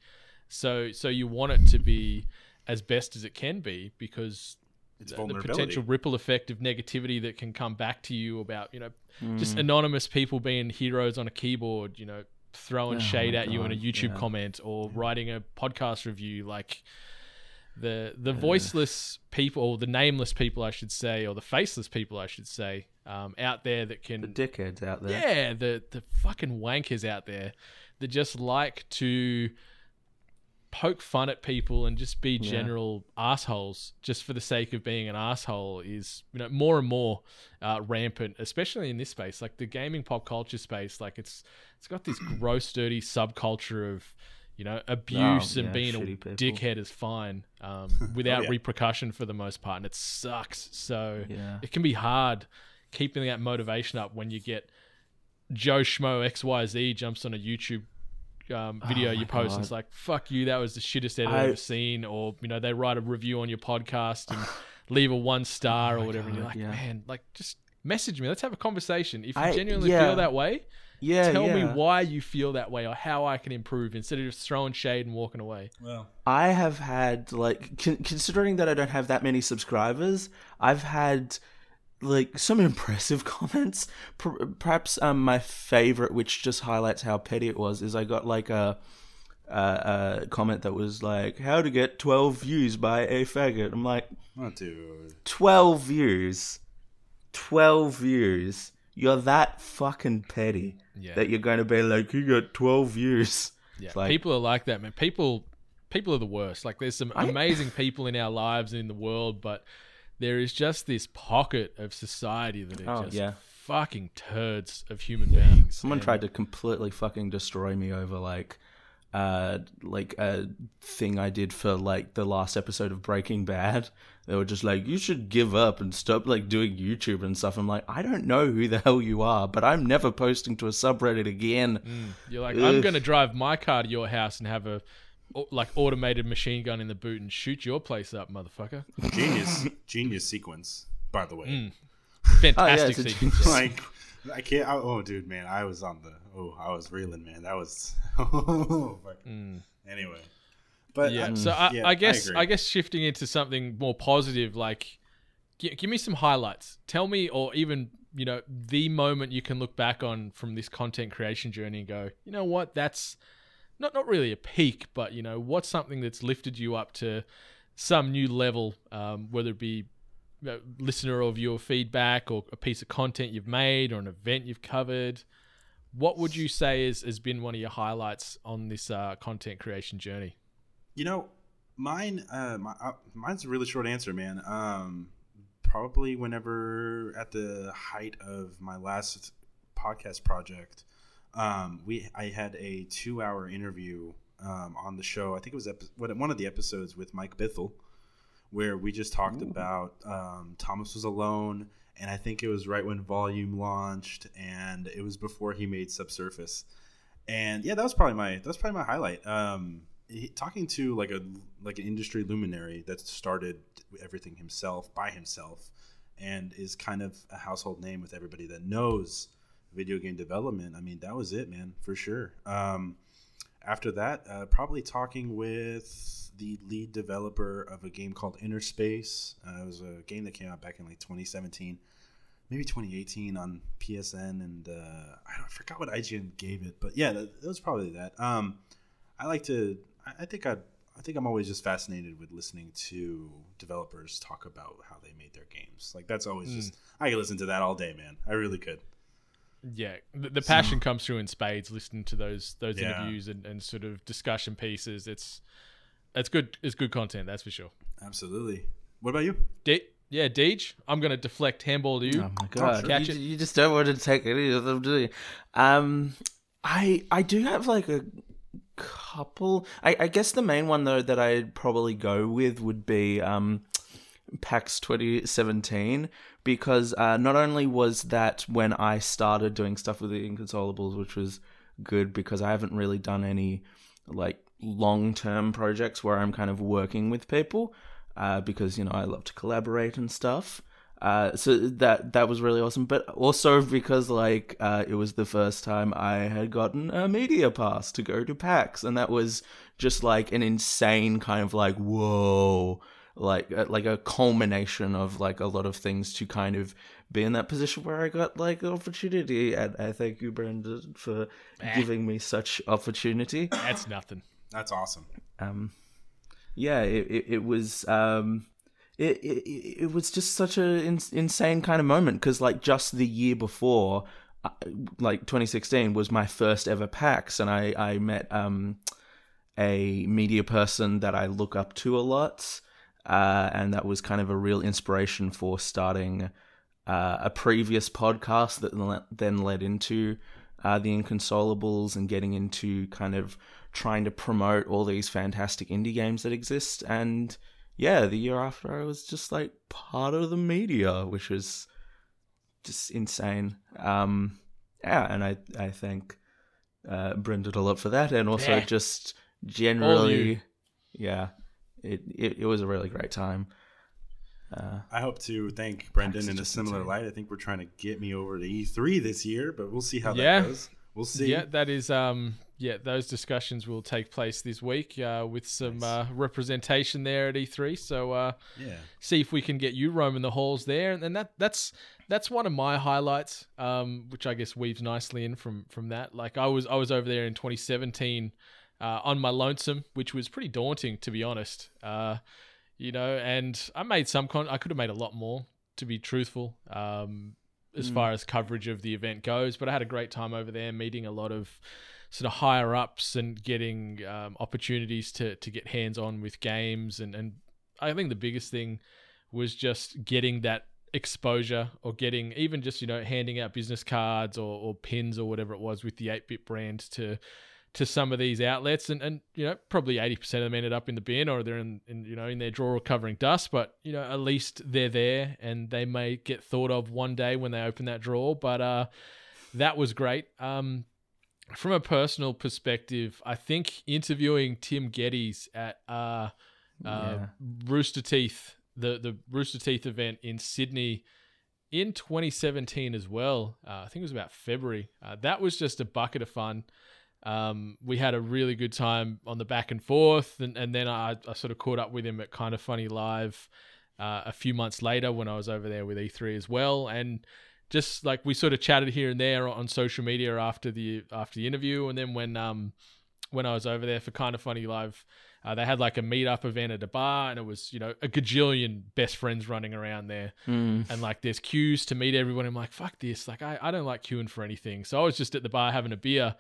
So so you want it to be as best as it can be because the, the, potential ripple effect of negativity that can come back to you about you know mm. just anonymous people being heroes on a keyboard you know throwing oh shade at God. you in a youtube yeah. comment or yeah. writing a podcast review like the the voiceless people or the nameless people i should say or the faceless people i should say um, out there that can the dickheads out there. Yeah, the the fucking wankers out there that just like to poke fun at people and just be general yeah. assholes just for the sake of being an asshole is you know more and more uh, rampant, especially in this space, like the gaming pop culture space. Like it's it's got this gross, dirty subculture of you know abuse oh, and being a people. dickhead is fine um, without oh, yeah. repercussion for the most part, and it sucks. So it can be hard keeping that motivation up when you get Joe Schmo XYZ jumps on a YouTube um, video oh you post God. and it's like, fuck you, that was the shittest edit I've ever seen. Or, you know, they write a review on your podcast and leave a one star oh or whatever. God, and you're like, yeah. man, like, just message me. Let's have a conversation. If you I, genuinely yeah. feel that way, yeah, tell yeah. me why you feel that way or how I can improve instead of just throwing shade and walking away. Well, I have had, like, con- considering that I don't have that many subscribers, I've had like some impressive comments. Perhaps um, my favorite, which just highlights how petty it was, is I got like a, a, a comment that was like, "How to get twelve views by a faggot." I'm like, oh, dude, twelve views, twelve views. You're that fucking petty yeah. that you're going to be like, "You got twelve views." Yeah, like, people are like that, man. People, people are the worst. Like, there's some I... amazing people in our lives and in the world, but there is just this pocket of society that are oh, just yeah. fucking turds of human beings. Someone and... tried to completely fucking destroy me over like uh like a thing I did for like the last episode of Breaking Bad. They were just like, you should give up and stop like doing YouTube and stuff. I'm like, I don't know who the hell you are, but I'm never posting to a subreddit again. Mm. You're like, Ugh. I'm gonna drive my car to your house and have a like automated machine gun in the boot and shoot your place up, motherfucker. Genius, genius sequence, by the way. Mm. Fantastic oh, yeah, sequence. like I can't. I, oh, dude, man, I was on the. Oh, I was reeling, man. That was. Oh, mm. Anyway, but yeah. I, so I, yeah, I guess I, I, guess shifting into something more positive, like g- give me some highlights. Tell me, or even you know, the moment you can look back on from this content creation journey and go, you know what, that's not not really a peak, but you know, what's something that's lifted you up to some new level, um, whether it be listener or viewer feedback or a piece of content you've made or an event you've covered. What would you say is, has been one of your highlights on this uh, content creation journey? You know, mine, uh, my, uh, mine's a really short answer, man. Um, probably whenever at the height of my last podcast project, um, we I had a two hour interview um, on the show. I think it was epi- one of the episodes with Mike Bithell, where we just talked Ooh. about um, Thomas was alone, and I think it was right when Volume launched, and it was before he made Subsurface. And yeah, that was probably my that was probably my highlight. Um, he, talking to like a like an industry luminary that started everything himself by himself, and is kind of a household name with everybody that knows video game development, I mean, that was it, man, for sure. Um, after that, uh, probably talking with the lead developer of a game called Inner Space. Uh, it was a game that came out back in like 2017, maybe 2018 on PSN, and uh, I, I, forgot what IGN gave it, but yeah, that, that was probably that. Um, I like to. I, I think I'd I think I'm always just fascinated with listening to developers talk about how they made their games. Like that's always just I could listen to that all day, man. I really could. Yeah, the, the passion comes through in spades. Listening to those those Yeah. interviews and, and sort of discussion pieces, it's it's good. It's good content, that's for sure. Absolutely. What about you? De- yeah, Deej, I'm gonna deflect handball to you. Oh my god! sure. Catch you, it. you just don't want to take any of them, do you? Um, I I do have like a couple. I, I guess the main one though that I'd probably go with would be um, PAX 2017 because uh, not only was that when I started doing stuff with the Inconsolables, which was good because I haven't really done any like long term projects where I'm kind of working with people uh, because you know I love to collaborate and stuff. Uh, so that that was really awesome, but also because like uh, it was the first time I had gotten a media pass to go to PAX, and that was just like an insane kind of like whoa, like uh, like a culmination of like a lot of things to kind of be in that position where I got like opportunity, and I thank you, Brendan, for giving me such opportunity. That's nothing. That's awesome. um yeah it, it, it was um it, it, it was just such a in, insane kind of moment because like just the year before uh, like 2016 was my first ever pax. And i i met um a media person that i look up to a lot uh and that was kind of a real inspiration for starting uh, a previous podcast that le- then led into uh, the Inconsolables and getting into kind of trying to promote all these fantastic indie games that exist. And yeah, the year after, I was just like part of the media, which was just insane. Um, yeah, and I I thank uh, Brendan a lot for that, and also Yeah. just generally, yeah, it, it it was a really great time. Uh, I hope to thank Brendan in a similar insane. light. I think we're trying to get me over to E3 this year, but we'll see how Yeah. that goes. We'll see. Yeah, that is um yeah, those discussions will take place this week uh, with some Nice. uh, representation there at E3. So uh, Yeah. see if we can get you roaming the halls there, and that that's that's one of my highlights, um, which I guess weaves nicely in from from that. Like I was I was over there in 2017 uh, on my lonesome, which was pretty daunting to be honest. Uh, you know, and I made some con. I could have made a lot more, to be truthful. Um, as Mm. far as coverage of the event goes, but I had a great time over there, meeting a lot of sort of higher ups and getting um, opportunities to to get hands on with games, and and I think the biggest thing was just getting that exposure or getting even just you know handing out business cards or, or pins or whatever it was with the 8-bit brand to to some of these outlets and, and you know probably 80% of them ended up in the bin or they're in, in you know in their drawer covering dust but you know at least they're there and they may get thought of one day when they open that drawer but uh that was great um from a personal perspective i think interviewing Tim Gettys at uh uh, Yeah. Rooster Teeth, the the Rooster Teeth event in Sydney in 2017 as well. Uh, I think it was about February. Uh, that was just a bucket of fun. Um, we had a really good time on the back and forth, and, and then I, I sort of caught up with him at Kind of Funny Live uh, a few months later when I was over there with E3 as well, and just like we sort of chatted here and there on social media after the after the interview, and then when um when I was over there for Kind of Funny Live, uh, they had like a meetup event at a bar, and it was you know a gajillion best friends running around there, mm, and like there's queues to meet everyone. I'm like, fuck this, like I, I don't like queuing for anything. So I was just at the bar having a beer,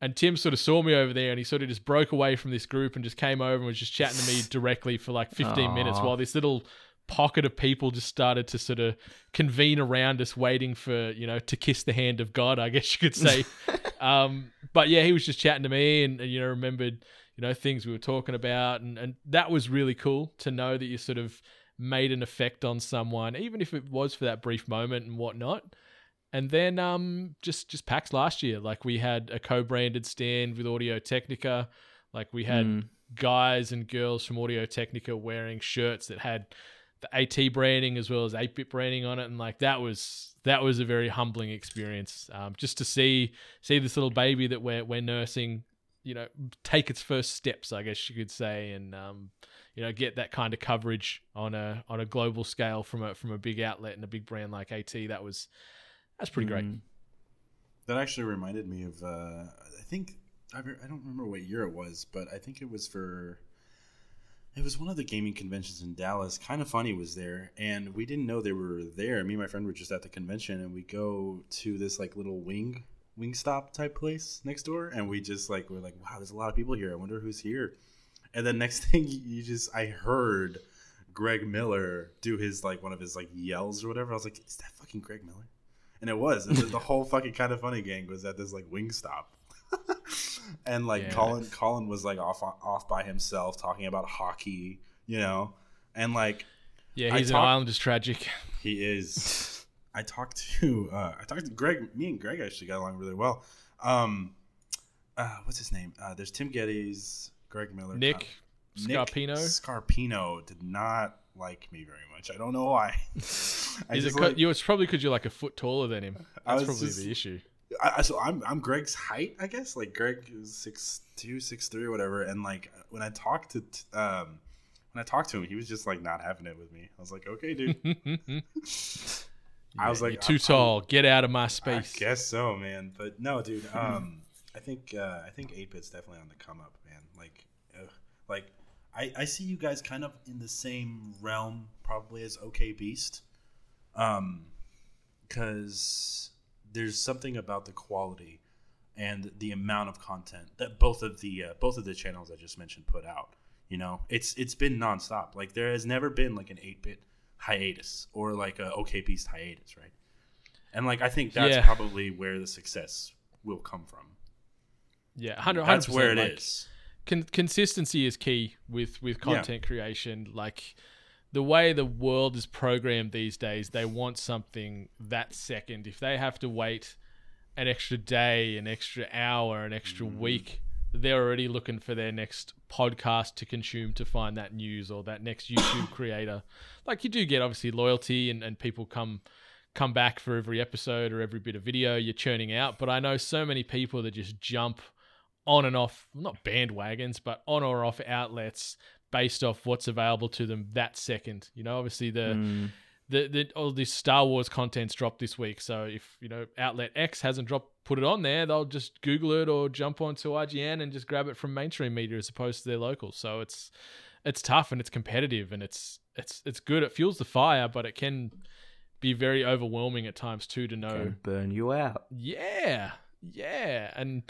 and Tim sort of saw me over there, and he sort of just broke away from this group and just came over and was just chatting to me directly for like 15 minutes while this little pocket of people just started to sort of convene around us waiting for you know to kiss the hand of god i guess you could say. Um but yeah he was just chatting to me and, and you know remembered you know things we were talking about. And and that was really cool to know that you sort of made an effect on someone even if it was for that brief moment and whatnot and then um just just PAX last year. Like we had a co-branded stand with Audio Technica. Like we had mm. guys and girls from Audio Technica wearing shirts that had the AT branding as well as 8-bit branding on it. And like that was that was a very humbling experience um, just to see see this little baby that we're we're nursing you know take its first steps I guess you could say and um, you know get that kind of coverage on a on a global scale from a from a big outlet and a big brand like AT that was that's pretty great Mm. That actually reminded me of. Uh, I think I, re- I don't remember what year it was, but I think it was for It was one of the gaming conventions in Dallas. Kind of funny was there, and we didn't know they were there. Me and my friend were just at the convention, and we go to this like little wing wing stop type place next door, and we just like we're like, wow, there's a lot of people here. I wonder who's here. And then next thing you just, I heard Greg Miller do his like one of his like yells or whatever. I was like, is that fucking Greg Miller? And it was. the, the whole fucking kind of funny gang was at this like wing stop. and like Yeah. Colin Colin was like off off by himself talking about hockey, you know. And like Yeah, I he's an talk- Islanders tragic. he is I talked to uh I talked to Greg me and Greg actually got along really well. Um uh what's his name? Uh there's Tim Gettys, Greg Miller. Nick uh, Nick Scarpino. Scarpino did not like me very much. I don't know why. Is it? like- you, it's probably because you're like a foot taller than him. That's probably just- the issue. I, so I'm I'm Greg's height, I guess. Like Greg is six two, six three, or whatever. And like when I talked to um when I talked to him, he was just like not having it with me. I was like, okay, dude. I was like, you're too I'm- tall. Get out of my space. I guess so, man. But no, dude. Um, I think uh, I think eight bit's definitely on the come up, man. Like, ugh. like I I see you guys kind of in the same realm, probably as OK Beast, um, because there's something about the quality and the amount of content that both of the uh, both of the channels I just mentioned put out. You know, it's it's been nonstop. Like there has never been like an eight bit hiatus or like a OK Beast hiatus, right? And like I think that's Yeah. probably where the success will come from. Yeah, 100 That's where it is. Con- consistency is key with with content creation. Like the way the world is programmed these days, they want something that second. If they have to wait an extra day, an extra hour, an extra Mm. week, they're already looking for their next podcast to consume to find that news or that next YouTube creator. Like you do get obviously loyalty and, and people come come back for every episode or every bit of video you're churning out. But I know so many people that just jump on and off, not bandwagons, but on or off outlets based off what's available to them that second. You know, obviously the Mm. the, the all this Star Wars content's dropped this week. So if you know outlet X hasn't dropped, put it on there, they'll just Google it or jump onto IGN and just grab it from mainstream media as opposed to their local. So it's it's tough and it's competitive and it's it's it's good. It fuels the fire, but it can be very overwhelming at times too to know. Can burn you out, Yeah, yeah, and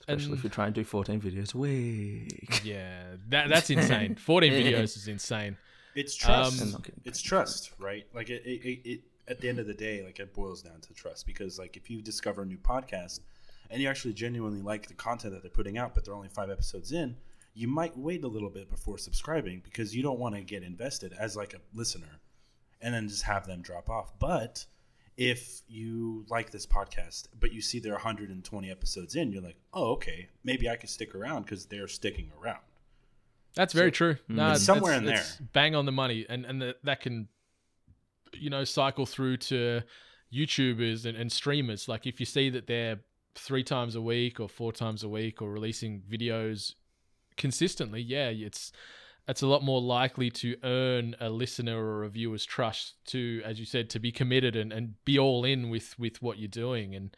especially and if you're trying to do 14 videos a week. yeah, that that's insane. Fourteen videos is insane. It's trust. Um, And not getting it's trust, right? Like it, it, it, it. At the end of the day, like it boils down to trust. Because like if you discover a new podcast and you actually genuinely like the content that they're putting out, but they're only five episodes in, you might wait a little bit before subscribing because you don't want to get invested as like a listener, and then just have them drop off. But if you like this podcast, but you see they're 120 episodes in, you're like, oh, okay, maybe I could stick around because they're sticking around. That's very true. Mm. No, It's somewhere in there. bang on the money, and and the, that can, you know, cycle through to YouTubers and, and streamers. Like if you see that they're three times a week or four times a week or releasing videos consistently, yeah, it's it's a lot more likely to earn a listener or a viewer's trust to, as you said, to be committed and, and be all in with with what you're doing. And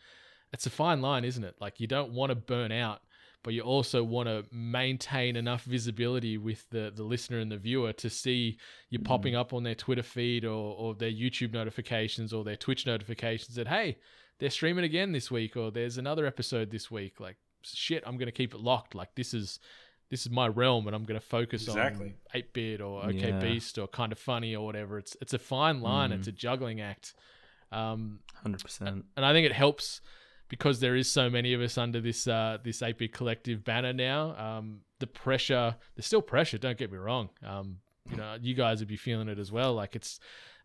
it's a fine line, isn't it? Like you don't want to burn out but you also want to maintain enough visibility with the, the listener and the viewer to see you mm-hmm. popping up on their Twitter feed or, or their YouTube notifications or their Twitch notifications that, hey, they're streaming again this week or there's another episode this week. Like, shit, I'm going to keep it locked. Like, this is. This is my realm, and I'm going to focus Exactly. on 8-bit or OK Yeah. Beast or kind of funny or whatever. It's it's a fine line. It's a juggling act. Um, 100%. and I think it helps because there is so many of us under this uh, this 8-bit collective banner now. Um, the pressure, there's still pressure. Don't get me wrong. Um, you know, you guys would be feeling it as well. Like it's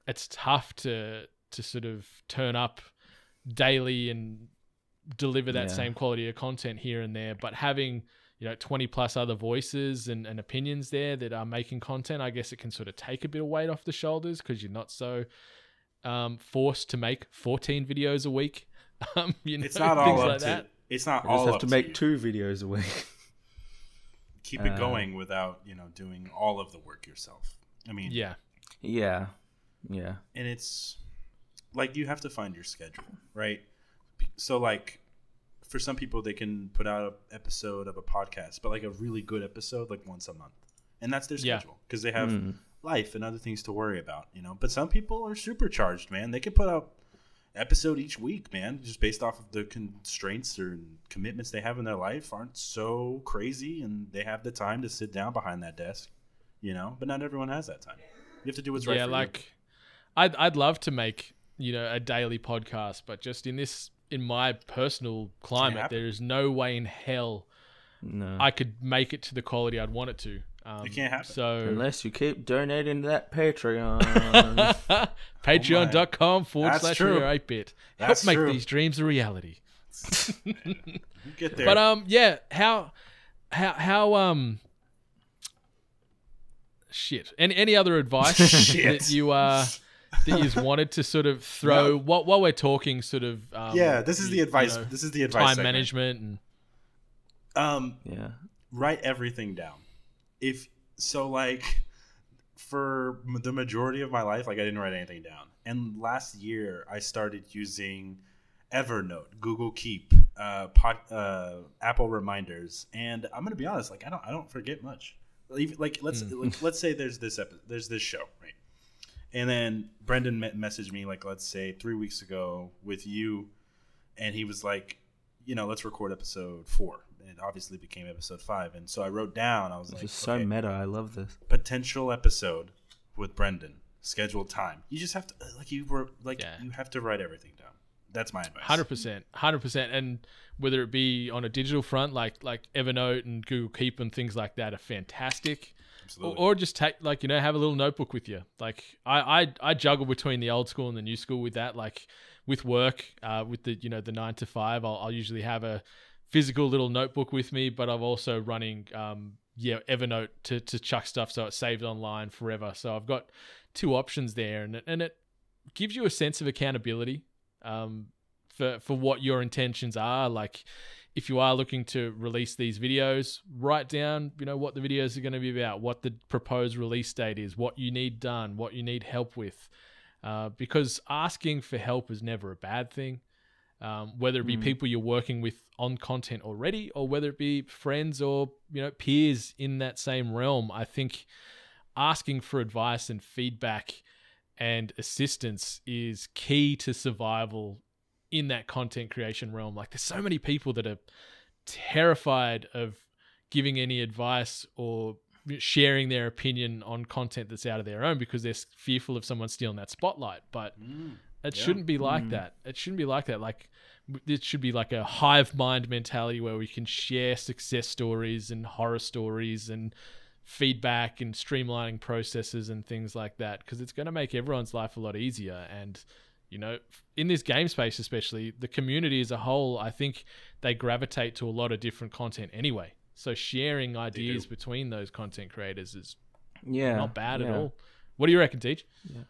it's tough to to sort of turn up daily and deliver that Yeah. same quality of content here and there, but having you know 20 plus other voices and, and opinions there that are making content i guess it can sort of take a bit of weight off the shoulders because you're not so um, forced to make 14 videos a week um, you know, It's not things all up like to. that It's not I all just have up to to make you. two videos a week. keep it Uh, going without you know doing all of the work yourself i mean yeah Yeah. Yeah. and it's like you have to find your schedule right so like for some people they can put out an episode of a podcast but like a really good episode like once a month and that's their schedule because they have Mm. life and other things to worry about. You know, but some people are supercharged, man. They can put out episode each week, man, just based off of the constraints or commitments they have in their life aren't so crazy, and they have the time to sit down behind that desk. You know, but not everyone has that time. You have to do what's right. yeah, like I'd I'd love to make you know a daily podcast, but just in this in my personal climate, happen. there is no way in hell No. I could make it to the quality I'd want it to. Um, It can't happen. So Unless you keep donating to that Patreon. Patreon.com forward That's slash true. 8 bit. Help That's make true. these dreams a reality. you. You get there. But um, yeah, how, how, how um, shit. Any any other advice Shit. that you uh that you wanted to sort of throw No. while while we're talking, sort of um, yeah, this is the you advice. know, this is the advice. time segment. management and Um, yeah. write everything down. If so, like for the majority of my life, like I didn't write anything down. And last year, I started using Evernote, Google Keep, uh, pod, uh, Apple Reminders, and I'm gonna be honest, like I don't, I don't forget much. Like let's like, let's say there's this epi- there's this show, right? And then Brendan me- messaged me like let's say three weeks ago with you, and he was like, you know, let's record episode four. It obviously became episode five, and so I wrote down. I was It's like, just so okay, meta. I love this. potential episode with Brendan, scheduled time. You just have to uh, like you were like Yeah. you have to write everything down. That's my advice. Hundred percent, hundred percent, and whether it be on a digital front like like Evernote and Google Keep and things like that are fantastic, or, Absolutely. or just take like you know have a little notebook with you. Like I I, I juggle between the old school and the new school with that. Like with work, uh, with the you know the nine to five, I'll, I'll usually have a physical little notebook with me, but I'm also running um yeah Evernote to to chuck stuff so it's saved online forever. So I've got two options there, and and it gives you a sense of accountability um, for for what your intentions are. Like, if you are looking to release these videos, write down you know what the videos are going to be about, what the proposed release date is, what you need done, what you need help with. Uh, because asking for help is never a bad thing. Um, whether it be Mm. people you're working with on content already, or whether it be friends or you know peers in that same realm, I think asking for advice and feedback and assistance is key to survival in that content creation realm. Like there's so many people that are terrified of giving any advice or sharing their opinion on content that's out of their own because they're fearful of someone stealing that spotlight. But Mm. it Yeah. shouldn't be like Mm. that. It shouldn't be like that. Like it should be like a hive mind mentality where we can share success stories and horror stories and feedback and streamlining processes and things like that because it's going to make everyone's life a lot easier and you know in this game space especially the community as a whole i think they gravitate to a lot of different content anyway so sharing ideas between those content creators is Yeah. not bad at all what do you reckon Deej Yeah.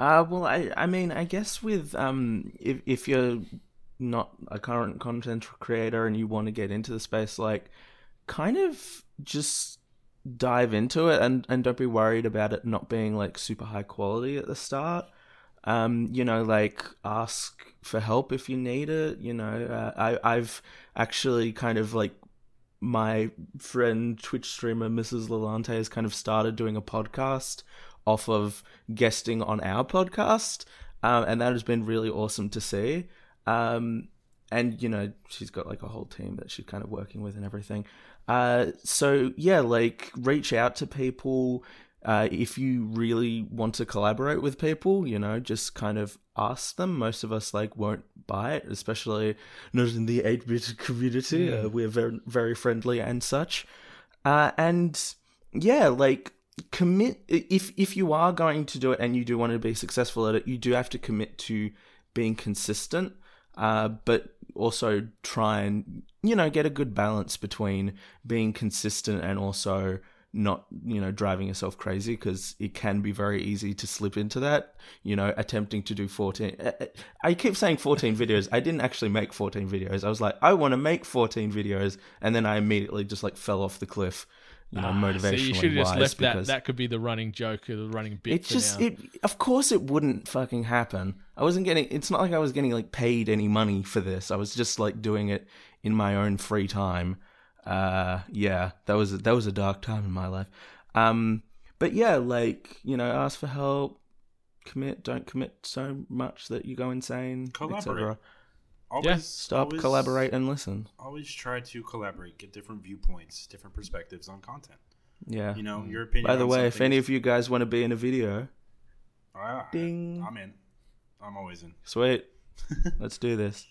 Uh, well, I, I mean, I guess with um, if if you're not a current content creator and you want to get into the space, like, kind of just dive into it and and don't be worried about it not being like super high quality at the start. Um, you know, like ask for help if you need it. You know, uh, I I've actually kind of like my friend Twitch streamer Mrs. Lalante has kind of started doing a podcast off of guesting on our podcast, um, and that has been really awesome to see. Um, and you know, she's got like a whole team that she's kind of working with and everything. Uh, so yeah, like reach out to people. Uh, if you really want to collaborate with people, you know, just kind of ask them. Most of us like won't buy it, especially not in the eight bit community. Uh, we're very very friendly and such. Uh, and yeah, like commit if if you are going to do it and you do want to be successful at it, you do have to commit to being consistent. Uh, but also try and you know get a good balance between being consistent and also not you know driving yourself crazy because it can be very easy to slip into that you know attempting to do 14 uh, uh, i keep saying 14 videos. I didn't actually make 14 videos. I was like i want to make 14 videos and then i immediately just like fell off the cliff you know Ah, motivationally so you should have just wise left that. that could be the running joke or the running bit it just now. it of course it wouldn't fucking happen. I wasn't getting it's not like i was getting like paid any money for this. I was just like doing it in my own free time uh yeah that was that was a dark time in my life Um, but yeah, like you know, ask for help, commit, don't commit so much that you go insane, Collaborate. etc. Always Yeah. Stop, always- collaborate, and listen. Always try to collaborate, get different viewpoints, different perspectives on content. Yeah. You know, your opinion. By the way, if any is- of you guys want to be in a video, Ah, Ding. I'm in. I'm always in. sweet, let's do this.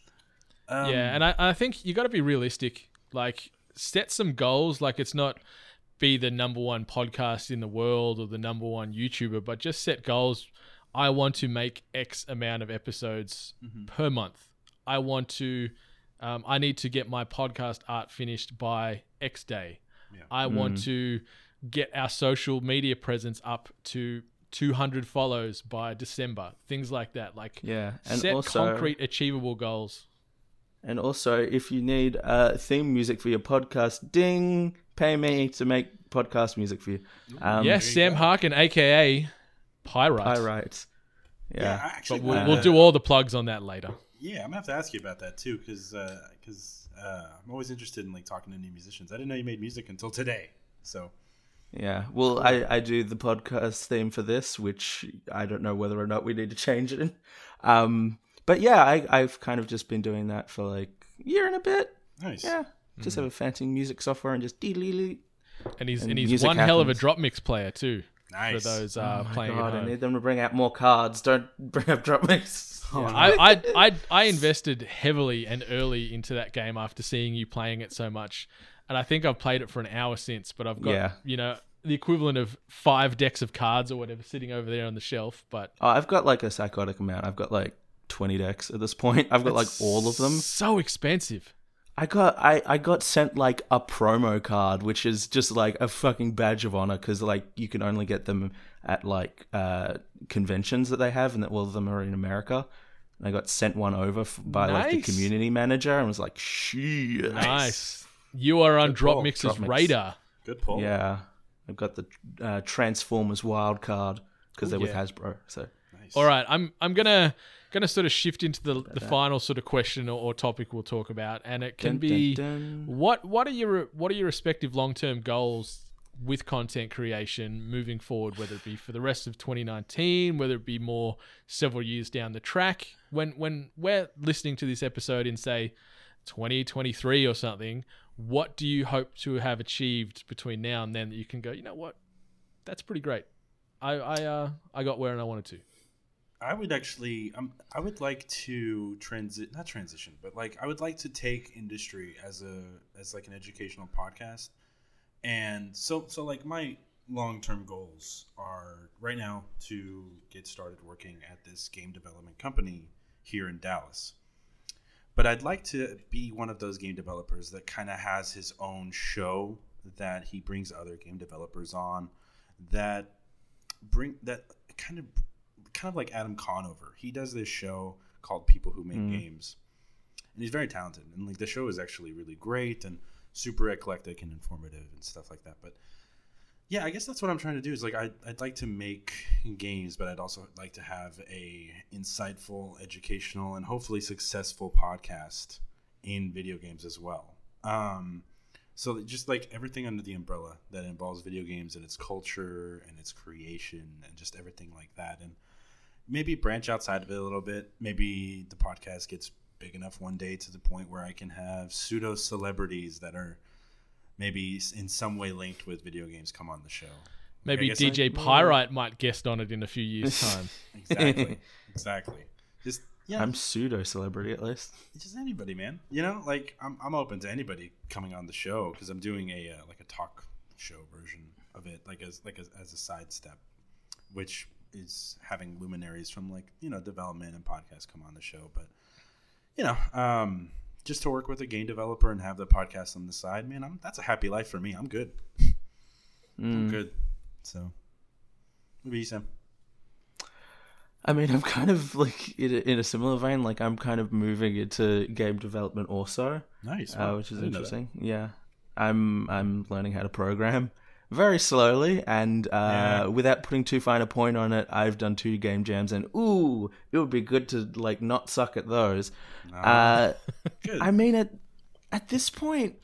Um, yeah, and I, I think you got to be realistic. Like, set some goals. Like, it's not be the number one podcast in the world or the number one YouTuber, but just set goals. I want to make X amount of episodes Mm-hmm. per month. I want to. Um, I need to get my podcast art finished by X day. Yeah. I want to get our social media presence up to 200 follows by December. Things like that. Like, Yeah, and set also, concrete, achievable goals. And also, if you need uh, theme music for your podcast, ding, pay me to make podcast music for you. Um, yes, Sam Harkin, aka Pyrite. Pyrite. Yeah, Yeah, actually, But we'll, uh, we'll do all the plugs on that later. Yeah, I'm gonna have to ask you about that too, because because uh, I'm always interested in like talking to new musicians. I didn't know you made music until today. So yeah. Well, I, I do the podcast theme for this, which I don't know whether or not we need to change it. Um, but yeah, I, I've kind of just been doing that for like a year and a bit. nice. Yeah, just have a fancy music software and just dee dee dee. And he's and, and he's music one hell of a DropMix player too. Nice. For those uh, Oh my playing god, I need them to bring out more cards. Don't bring up DropMix. I, I, I, I invested heavily and early into that game after seeing you playing it so much. And I think I've played it for an hour since, but I've got, Yeah. you know, the equivalent of five decks of cards or whatever sitting over there on the shelf. But Oh, I've got like a psychotic amount. I've got like 20 decks at this point. I've got like all of them. So expensive. I got I, I got sent like a promo card, which is just like a fucking badge of honor because like you can only get them at like uh, conventions that they have, and that all of them are in America. And I got sent one over f- by like the community manager, and was like, "Shit, Nice. You are on Good Drop pull, Mix's DropMix. radar. Good pull. Yeah, I've got the uh, Transformers wild card because they're with. Hasbro. So Nice. All right, I'm I'm gonna gonna sort of shift into the the final sort of question or, or topic we'll talk about, and it can Dun, be dun, dun. what what are your what are your respective long term goals with content creation moving forward, whether it be for the rest of 2019, whether it be more several years down the track. When when we're listening to this episode in say 2023 or something, what do you hope to have achieved between now and then that you can go, you know what, that's pretty great. I I uh I got where and I wanted to. I would actually, um, I would like to transit, not transition, but like I would like to take industry as a as like an educational podcast, and so so like my long term goals are right now to get started working at this game development company here in Dallas. But I'd like to be one of those game developers that kind of has his own show that he brings other game developers on that bring that kind of kind of like Adam Conover. He does this show called People Who Make Games, and he's very talented. And like the show is actually really great and super eclectic and informative and stuff like that. But yeah, I guess that's what I'm trying to do. Is like I, I'd like to make games, but I'd also like to have a insightful, educational, and hopefully successful podcast in video games as well. Um, so just like everything under the umbrella that involves video games and its culture and its creation and just everything like that, and maybe branch outside of it a little bit. Maybe the podcast gets big enough one day to the point where I can have pseudo celebrities that are maybe in some way linked with video games come on the show. Maybe guess I- DJ Pyrite might guest on it in a few years' time. Exactly. exactly. Just yeah, I'm pseudo celebrity at least. just anybody, man. You know, like I'm, I'm open to anybody coming on the show because I'm doing a uh, like a talk show version of it, like as like as, as a sidestep, which is having luminaries from like you know development and podcasts come on the show. But you know, um, just to work with a game developer and have the podcast on the side, man, I'm, that's a happy life for me. I'm good. I'm good. So, what about you, Sam? I mean, I'm kind of like in a, in a similar vein. Like I'm kind of moving into game development also, Nice, uh, which is I didn't know that. interesting. Yeah, I'm I'm learning how to program very slowly and uh, Yeah. without putting too fine a point on it. I've done two game jams, and ooh, it would be good to like not suck at those. Uh, Good. I mean, at at this point,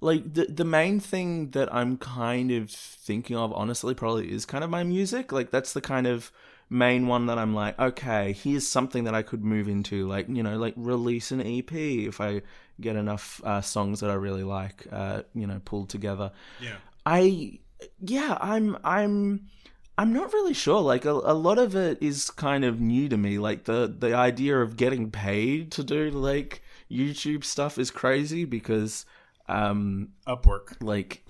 like the the main thing that I'm kind of thinking of, honestly, probably is kind of my music. Like that's the kind of main one that I'm like, okay, here's something that I could move into, like you know, like release an EP if I get enough uh, songs that I really like, uh, you know, pulled together. Yeah. I yeah, I'm I'm I'm not really sure. Like a, a lot of it is kind of new to me. Like the the idea of getting paid to do like YouTube stuff is crazy because um Upwork. like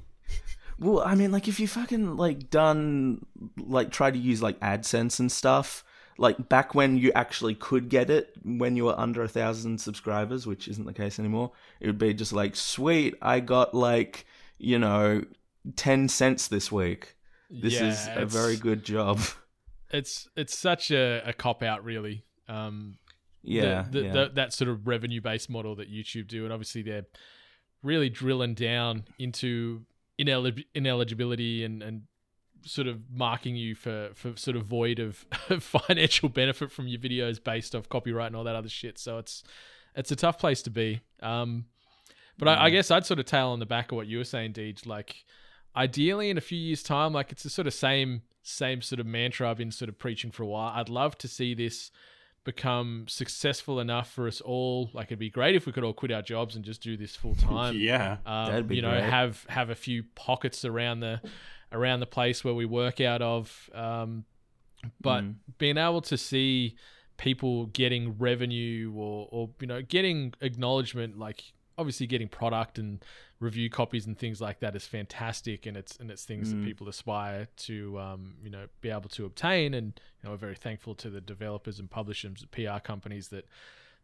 well, I mean like if you fucking like done like try to use like AdSense and stuff, like back when you actually could get it when you were under a thousand subscribers, which isn't the case anymore, it would be just like, sweet, I got like, you know, ten cents this week. This Yeah, is a very good job. It's it's such a, a cop out, really. Um, Yeah, the, yeah. the- that sort of revenue based model that YouTube do, and obviously they're really drilling down into inelig- ineligibility and and sort of marking you for for sort of void of financial benefit from your videos based off copyright and all that other shit. So it's it's a tough place to be. Um, but I, I Mm. guess I'd sort of tail on the back of what you were saying, Deej. Like, ideally, in a few years' time, like it's the sort of same same sort of mantra I've been sort of preaching for a while. I'd love to see this become successful enough for us all. Like, it'd be great if we could all quit our jobs and just do this full time. yeah. Um, That'd be you know, great. have have a few pockets around the around the place where we work out of. Um, but Mm. being able to see people getting revenue or, or you know getting acknowledgement, like obviously getting product and review copies and things like that is fantastic, and it's and it's things Mm. that people aspire to um, you know be able to obtain, and you know we're very thankful to the developers and publishers, PR companies that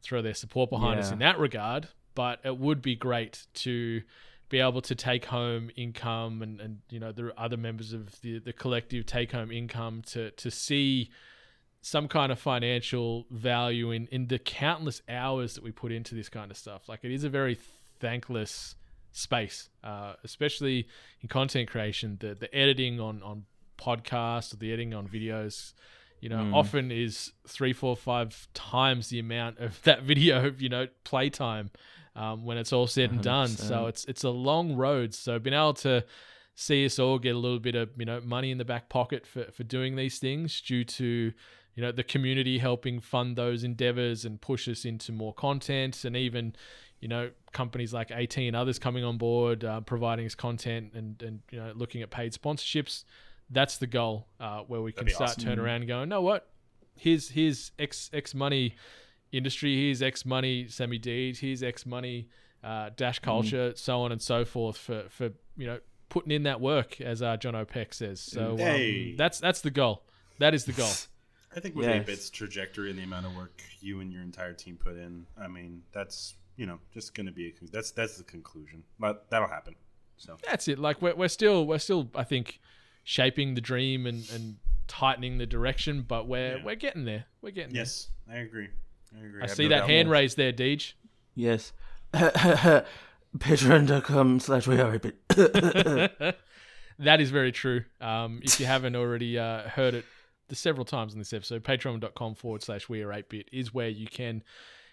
throw their support behind us in that regard. But it would be great to be able to take home income and, and you know the other members of the, the collective take home income to to see some kind of financial value in in the countless hours that we put into this kind of stuff like it is a very thankless space uh, especially in content creation the the editing on on podcasts or the editing on videos you know Mm. often is three four five times the amount of that video you know playtime um, when it's all said and done. So it's it's a long road. So being able to see us all get a little bit of you know money in the back pocket for for doing these things due to you know the community helping fund those endeavors and push us into more content and even you know companies like AT and others coming on board uh, providing us content and and you know looking at paid sponsorships. That's the goal uh, where we can That'd start awesome. turn around and go no what? Here's here's x x money industry here's x money semi deed here's x money uh, dash culture so on and so forth for for you know putting in that work as uh, John O'Peck says. So um, that's that's the goal. That is the goal I think with Yes. 8-Bit's trajectory and the amount of work you and your entire team put in, I mean, that's you know just going to be a, con- that's that's the conclusion. But that'll happen. So that's it. Like we're, we're still we're still I think shaping the dream and, and tightening the direction, but we're Yeah. we're getting there. We're getting there. yes, I agree. I agree. there. I see no that doubt. hand raised there, Deej. Yes. Patreon.com slash we are 8-bit. that is very true. Um, if you haven't already uh, heard it the several times in this episode, patreon.com forward slash we are 8-bit is where you can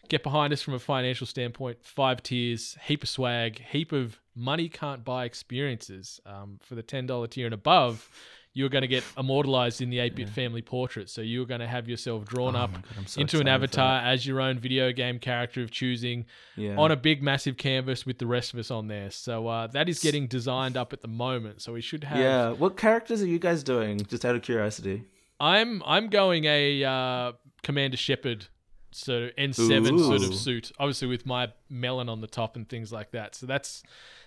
get behind us from a financial standpoint. Five tiers, heap of swag, heap of money can't buy experiences. Um, for the $10 tier and above, you're going to get immortalized in the 8-bit family portrait. So you're going to have yourself drawn Oh up God, so into an avatar as your own video game character of choosing Yeah. on a big massive canvas with the rest of us on there. So uh, that is getting designed up at the moment. So we should have. yeah. What characters are you guys doing? Just out of curiosity. I'm I'm going a uh, Commander Shepard sort of N7 sort of suit, obviously with my melon on the top and things like that. So that's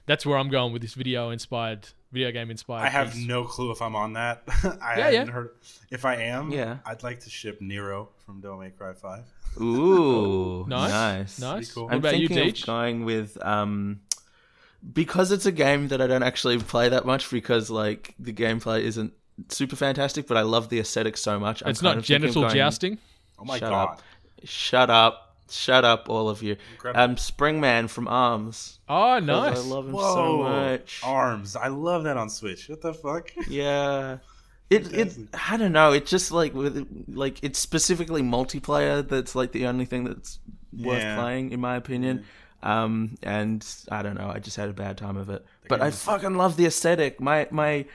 that's where I'm going with this video inspired, video game inspired. I have piece. no clue if I'm on that. I Yeah, hadn't yeah. heard. If I am, Yeah. I'd like to ship Nero from Devil May Cry Five. Ooh. Nice, Nice. nice. Cool. What I'm about you, thinking of Deej? going with um because it's a game that I don't actually play that much because like the gameplay isn't super fantastic, but I love the aesthetic so much. I'm It's not of thinking of genital going- jousting. Oh my Shut god! up. Shut up. Shut up, all of you. Incredible. Um, Springman from Arms. Oh, nice. I love him Whoa! so much. Arms. I love that on Switch. What the fuck? Yeah. It it I don't know. It just like with like it's specifically multiplayer. That's like the only thing that's worth Yeah. playing in my opinion. Um, and I don't know, I just had a bad time of it. But I fucking love the aesthetic. My my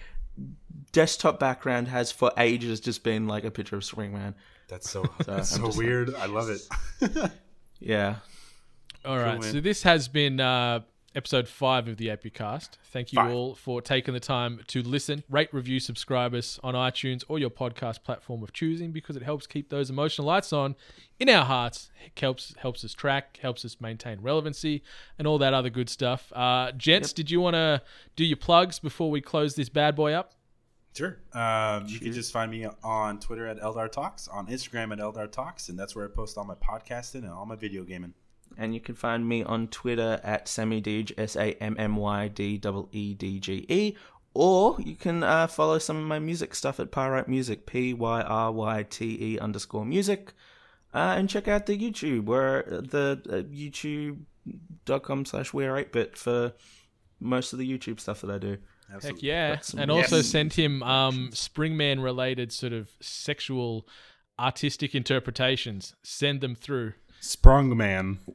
desktop background has for ages just been like a picture of Springman. That's so that's I'm so just- weird. I love it. Yeah. All right, man. so this has been uh, episode five of the 8-Bit Cast. Thank you Five. all for taking the time to listen, rate, review, subscribe us on iTunes or your podcast platform of choosing because it helps keep those emotional lights on in our hearts. It helps helps us track, helps us maintain relevancy, and all that other good stuff. Uh, gents, did you want to do your plugs before we close this bad boy up? Sure. Um, you can just find me on Twitter at Eldar Talks, on Instagram at Eldar Talks, and that's where I post all my podcasting and all my video gaming. And you can find me on Twitter at Sammydeedge, S A M M Y D E E D G E. Or you can uh, follow some of my music stuff at Pyryte Music, P Y R Y T E underscore music. Uh, and check out the YouTube, where the uh, youtube.com slash we're 8bit for most of the YouTube stuff that I do. Heck yeah. Got some And also sent him um, Springman related sort of sexual artistic interpretations. Send them through. Sprungman.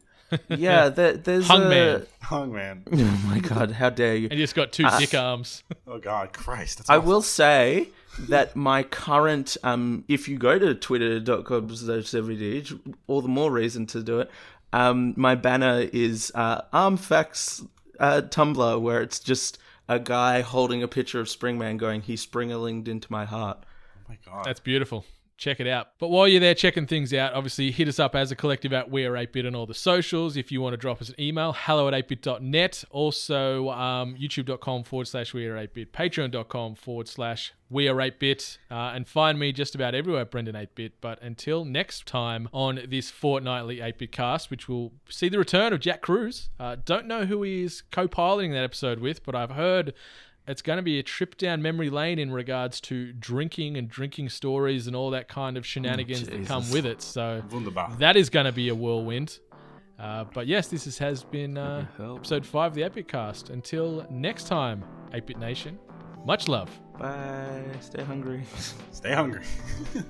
Yeah, there, there's Hung a... Man. Hung Oh my god, how dare you. And he's got two dick arms. Oh, God. Christ. That's I awful. will say that my current, um, if you go to twitter.com slash 70 all the more reason to do it. Um, my banner is uh, Armfax uh, Tumblr, where it's just a guy holding a picture of Springman going, he springalinged into my heart. Oh, my God. That's beautiful. Check it out. But while you're there checking things out, obviously hit us up as a collective at We Are 8-Bit on all the socials. If you want to drop us an email, hello at 8bit.net. Also, um, youtube.com forward slash We Are 8-Bit, patreon.com forward slash We Are 8-Bit. Uh, and find me just about everywhere, Brendan 8-Bit. But until next time on this fortnightly 8-Bit cast, which will see the return of Jack Cruz. Uh, don't know who he is co-piloting that episode with, but I've heard it's going to be a trip down memory lane in regards to drinking and drinking stories and all that kind of shenanigans that come with it. So Wunderbar. that is going to be a whirlwind. Uh, but yes, this is, has been uh, episode five of the 8-Bit Cast. Until next time, 8-Bit Nation, much love. Bye. Stay hungry. Stay hungry.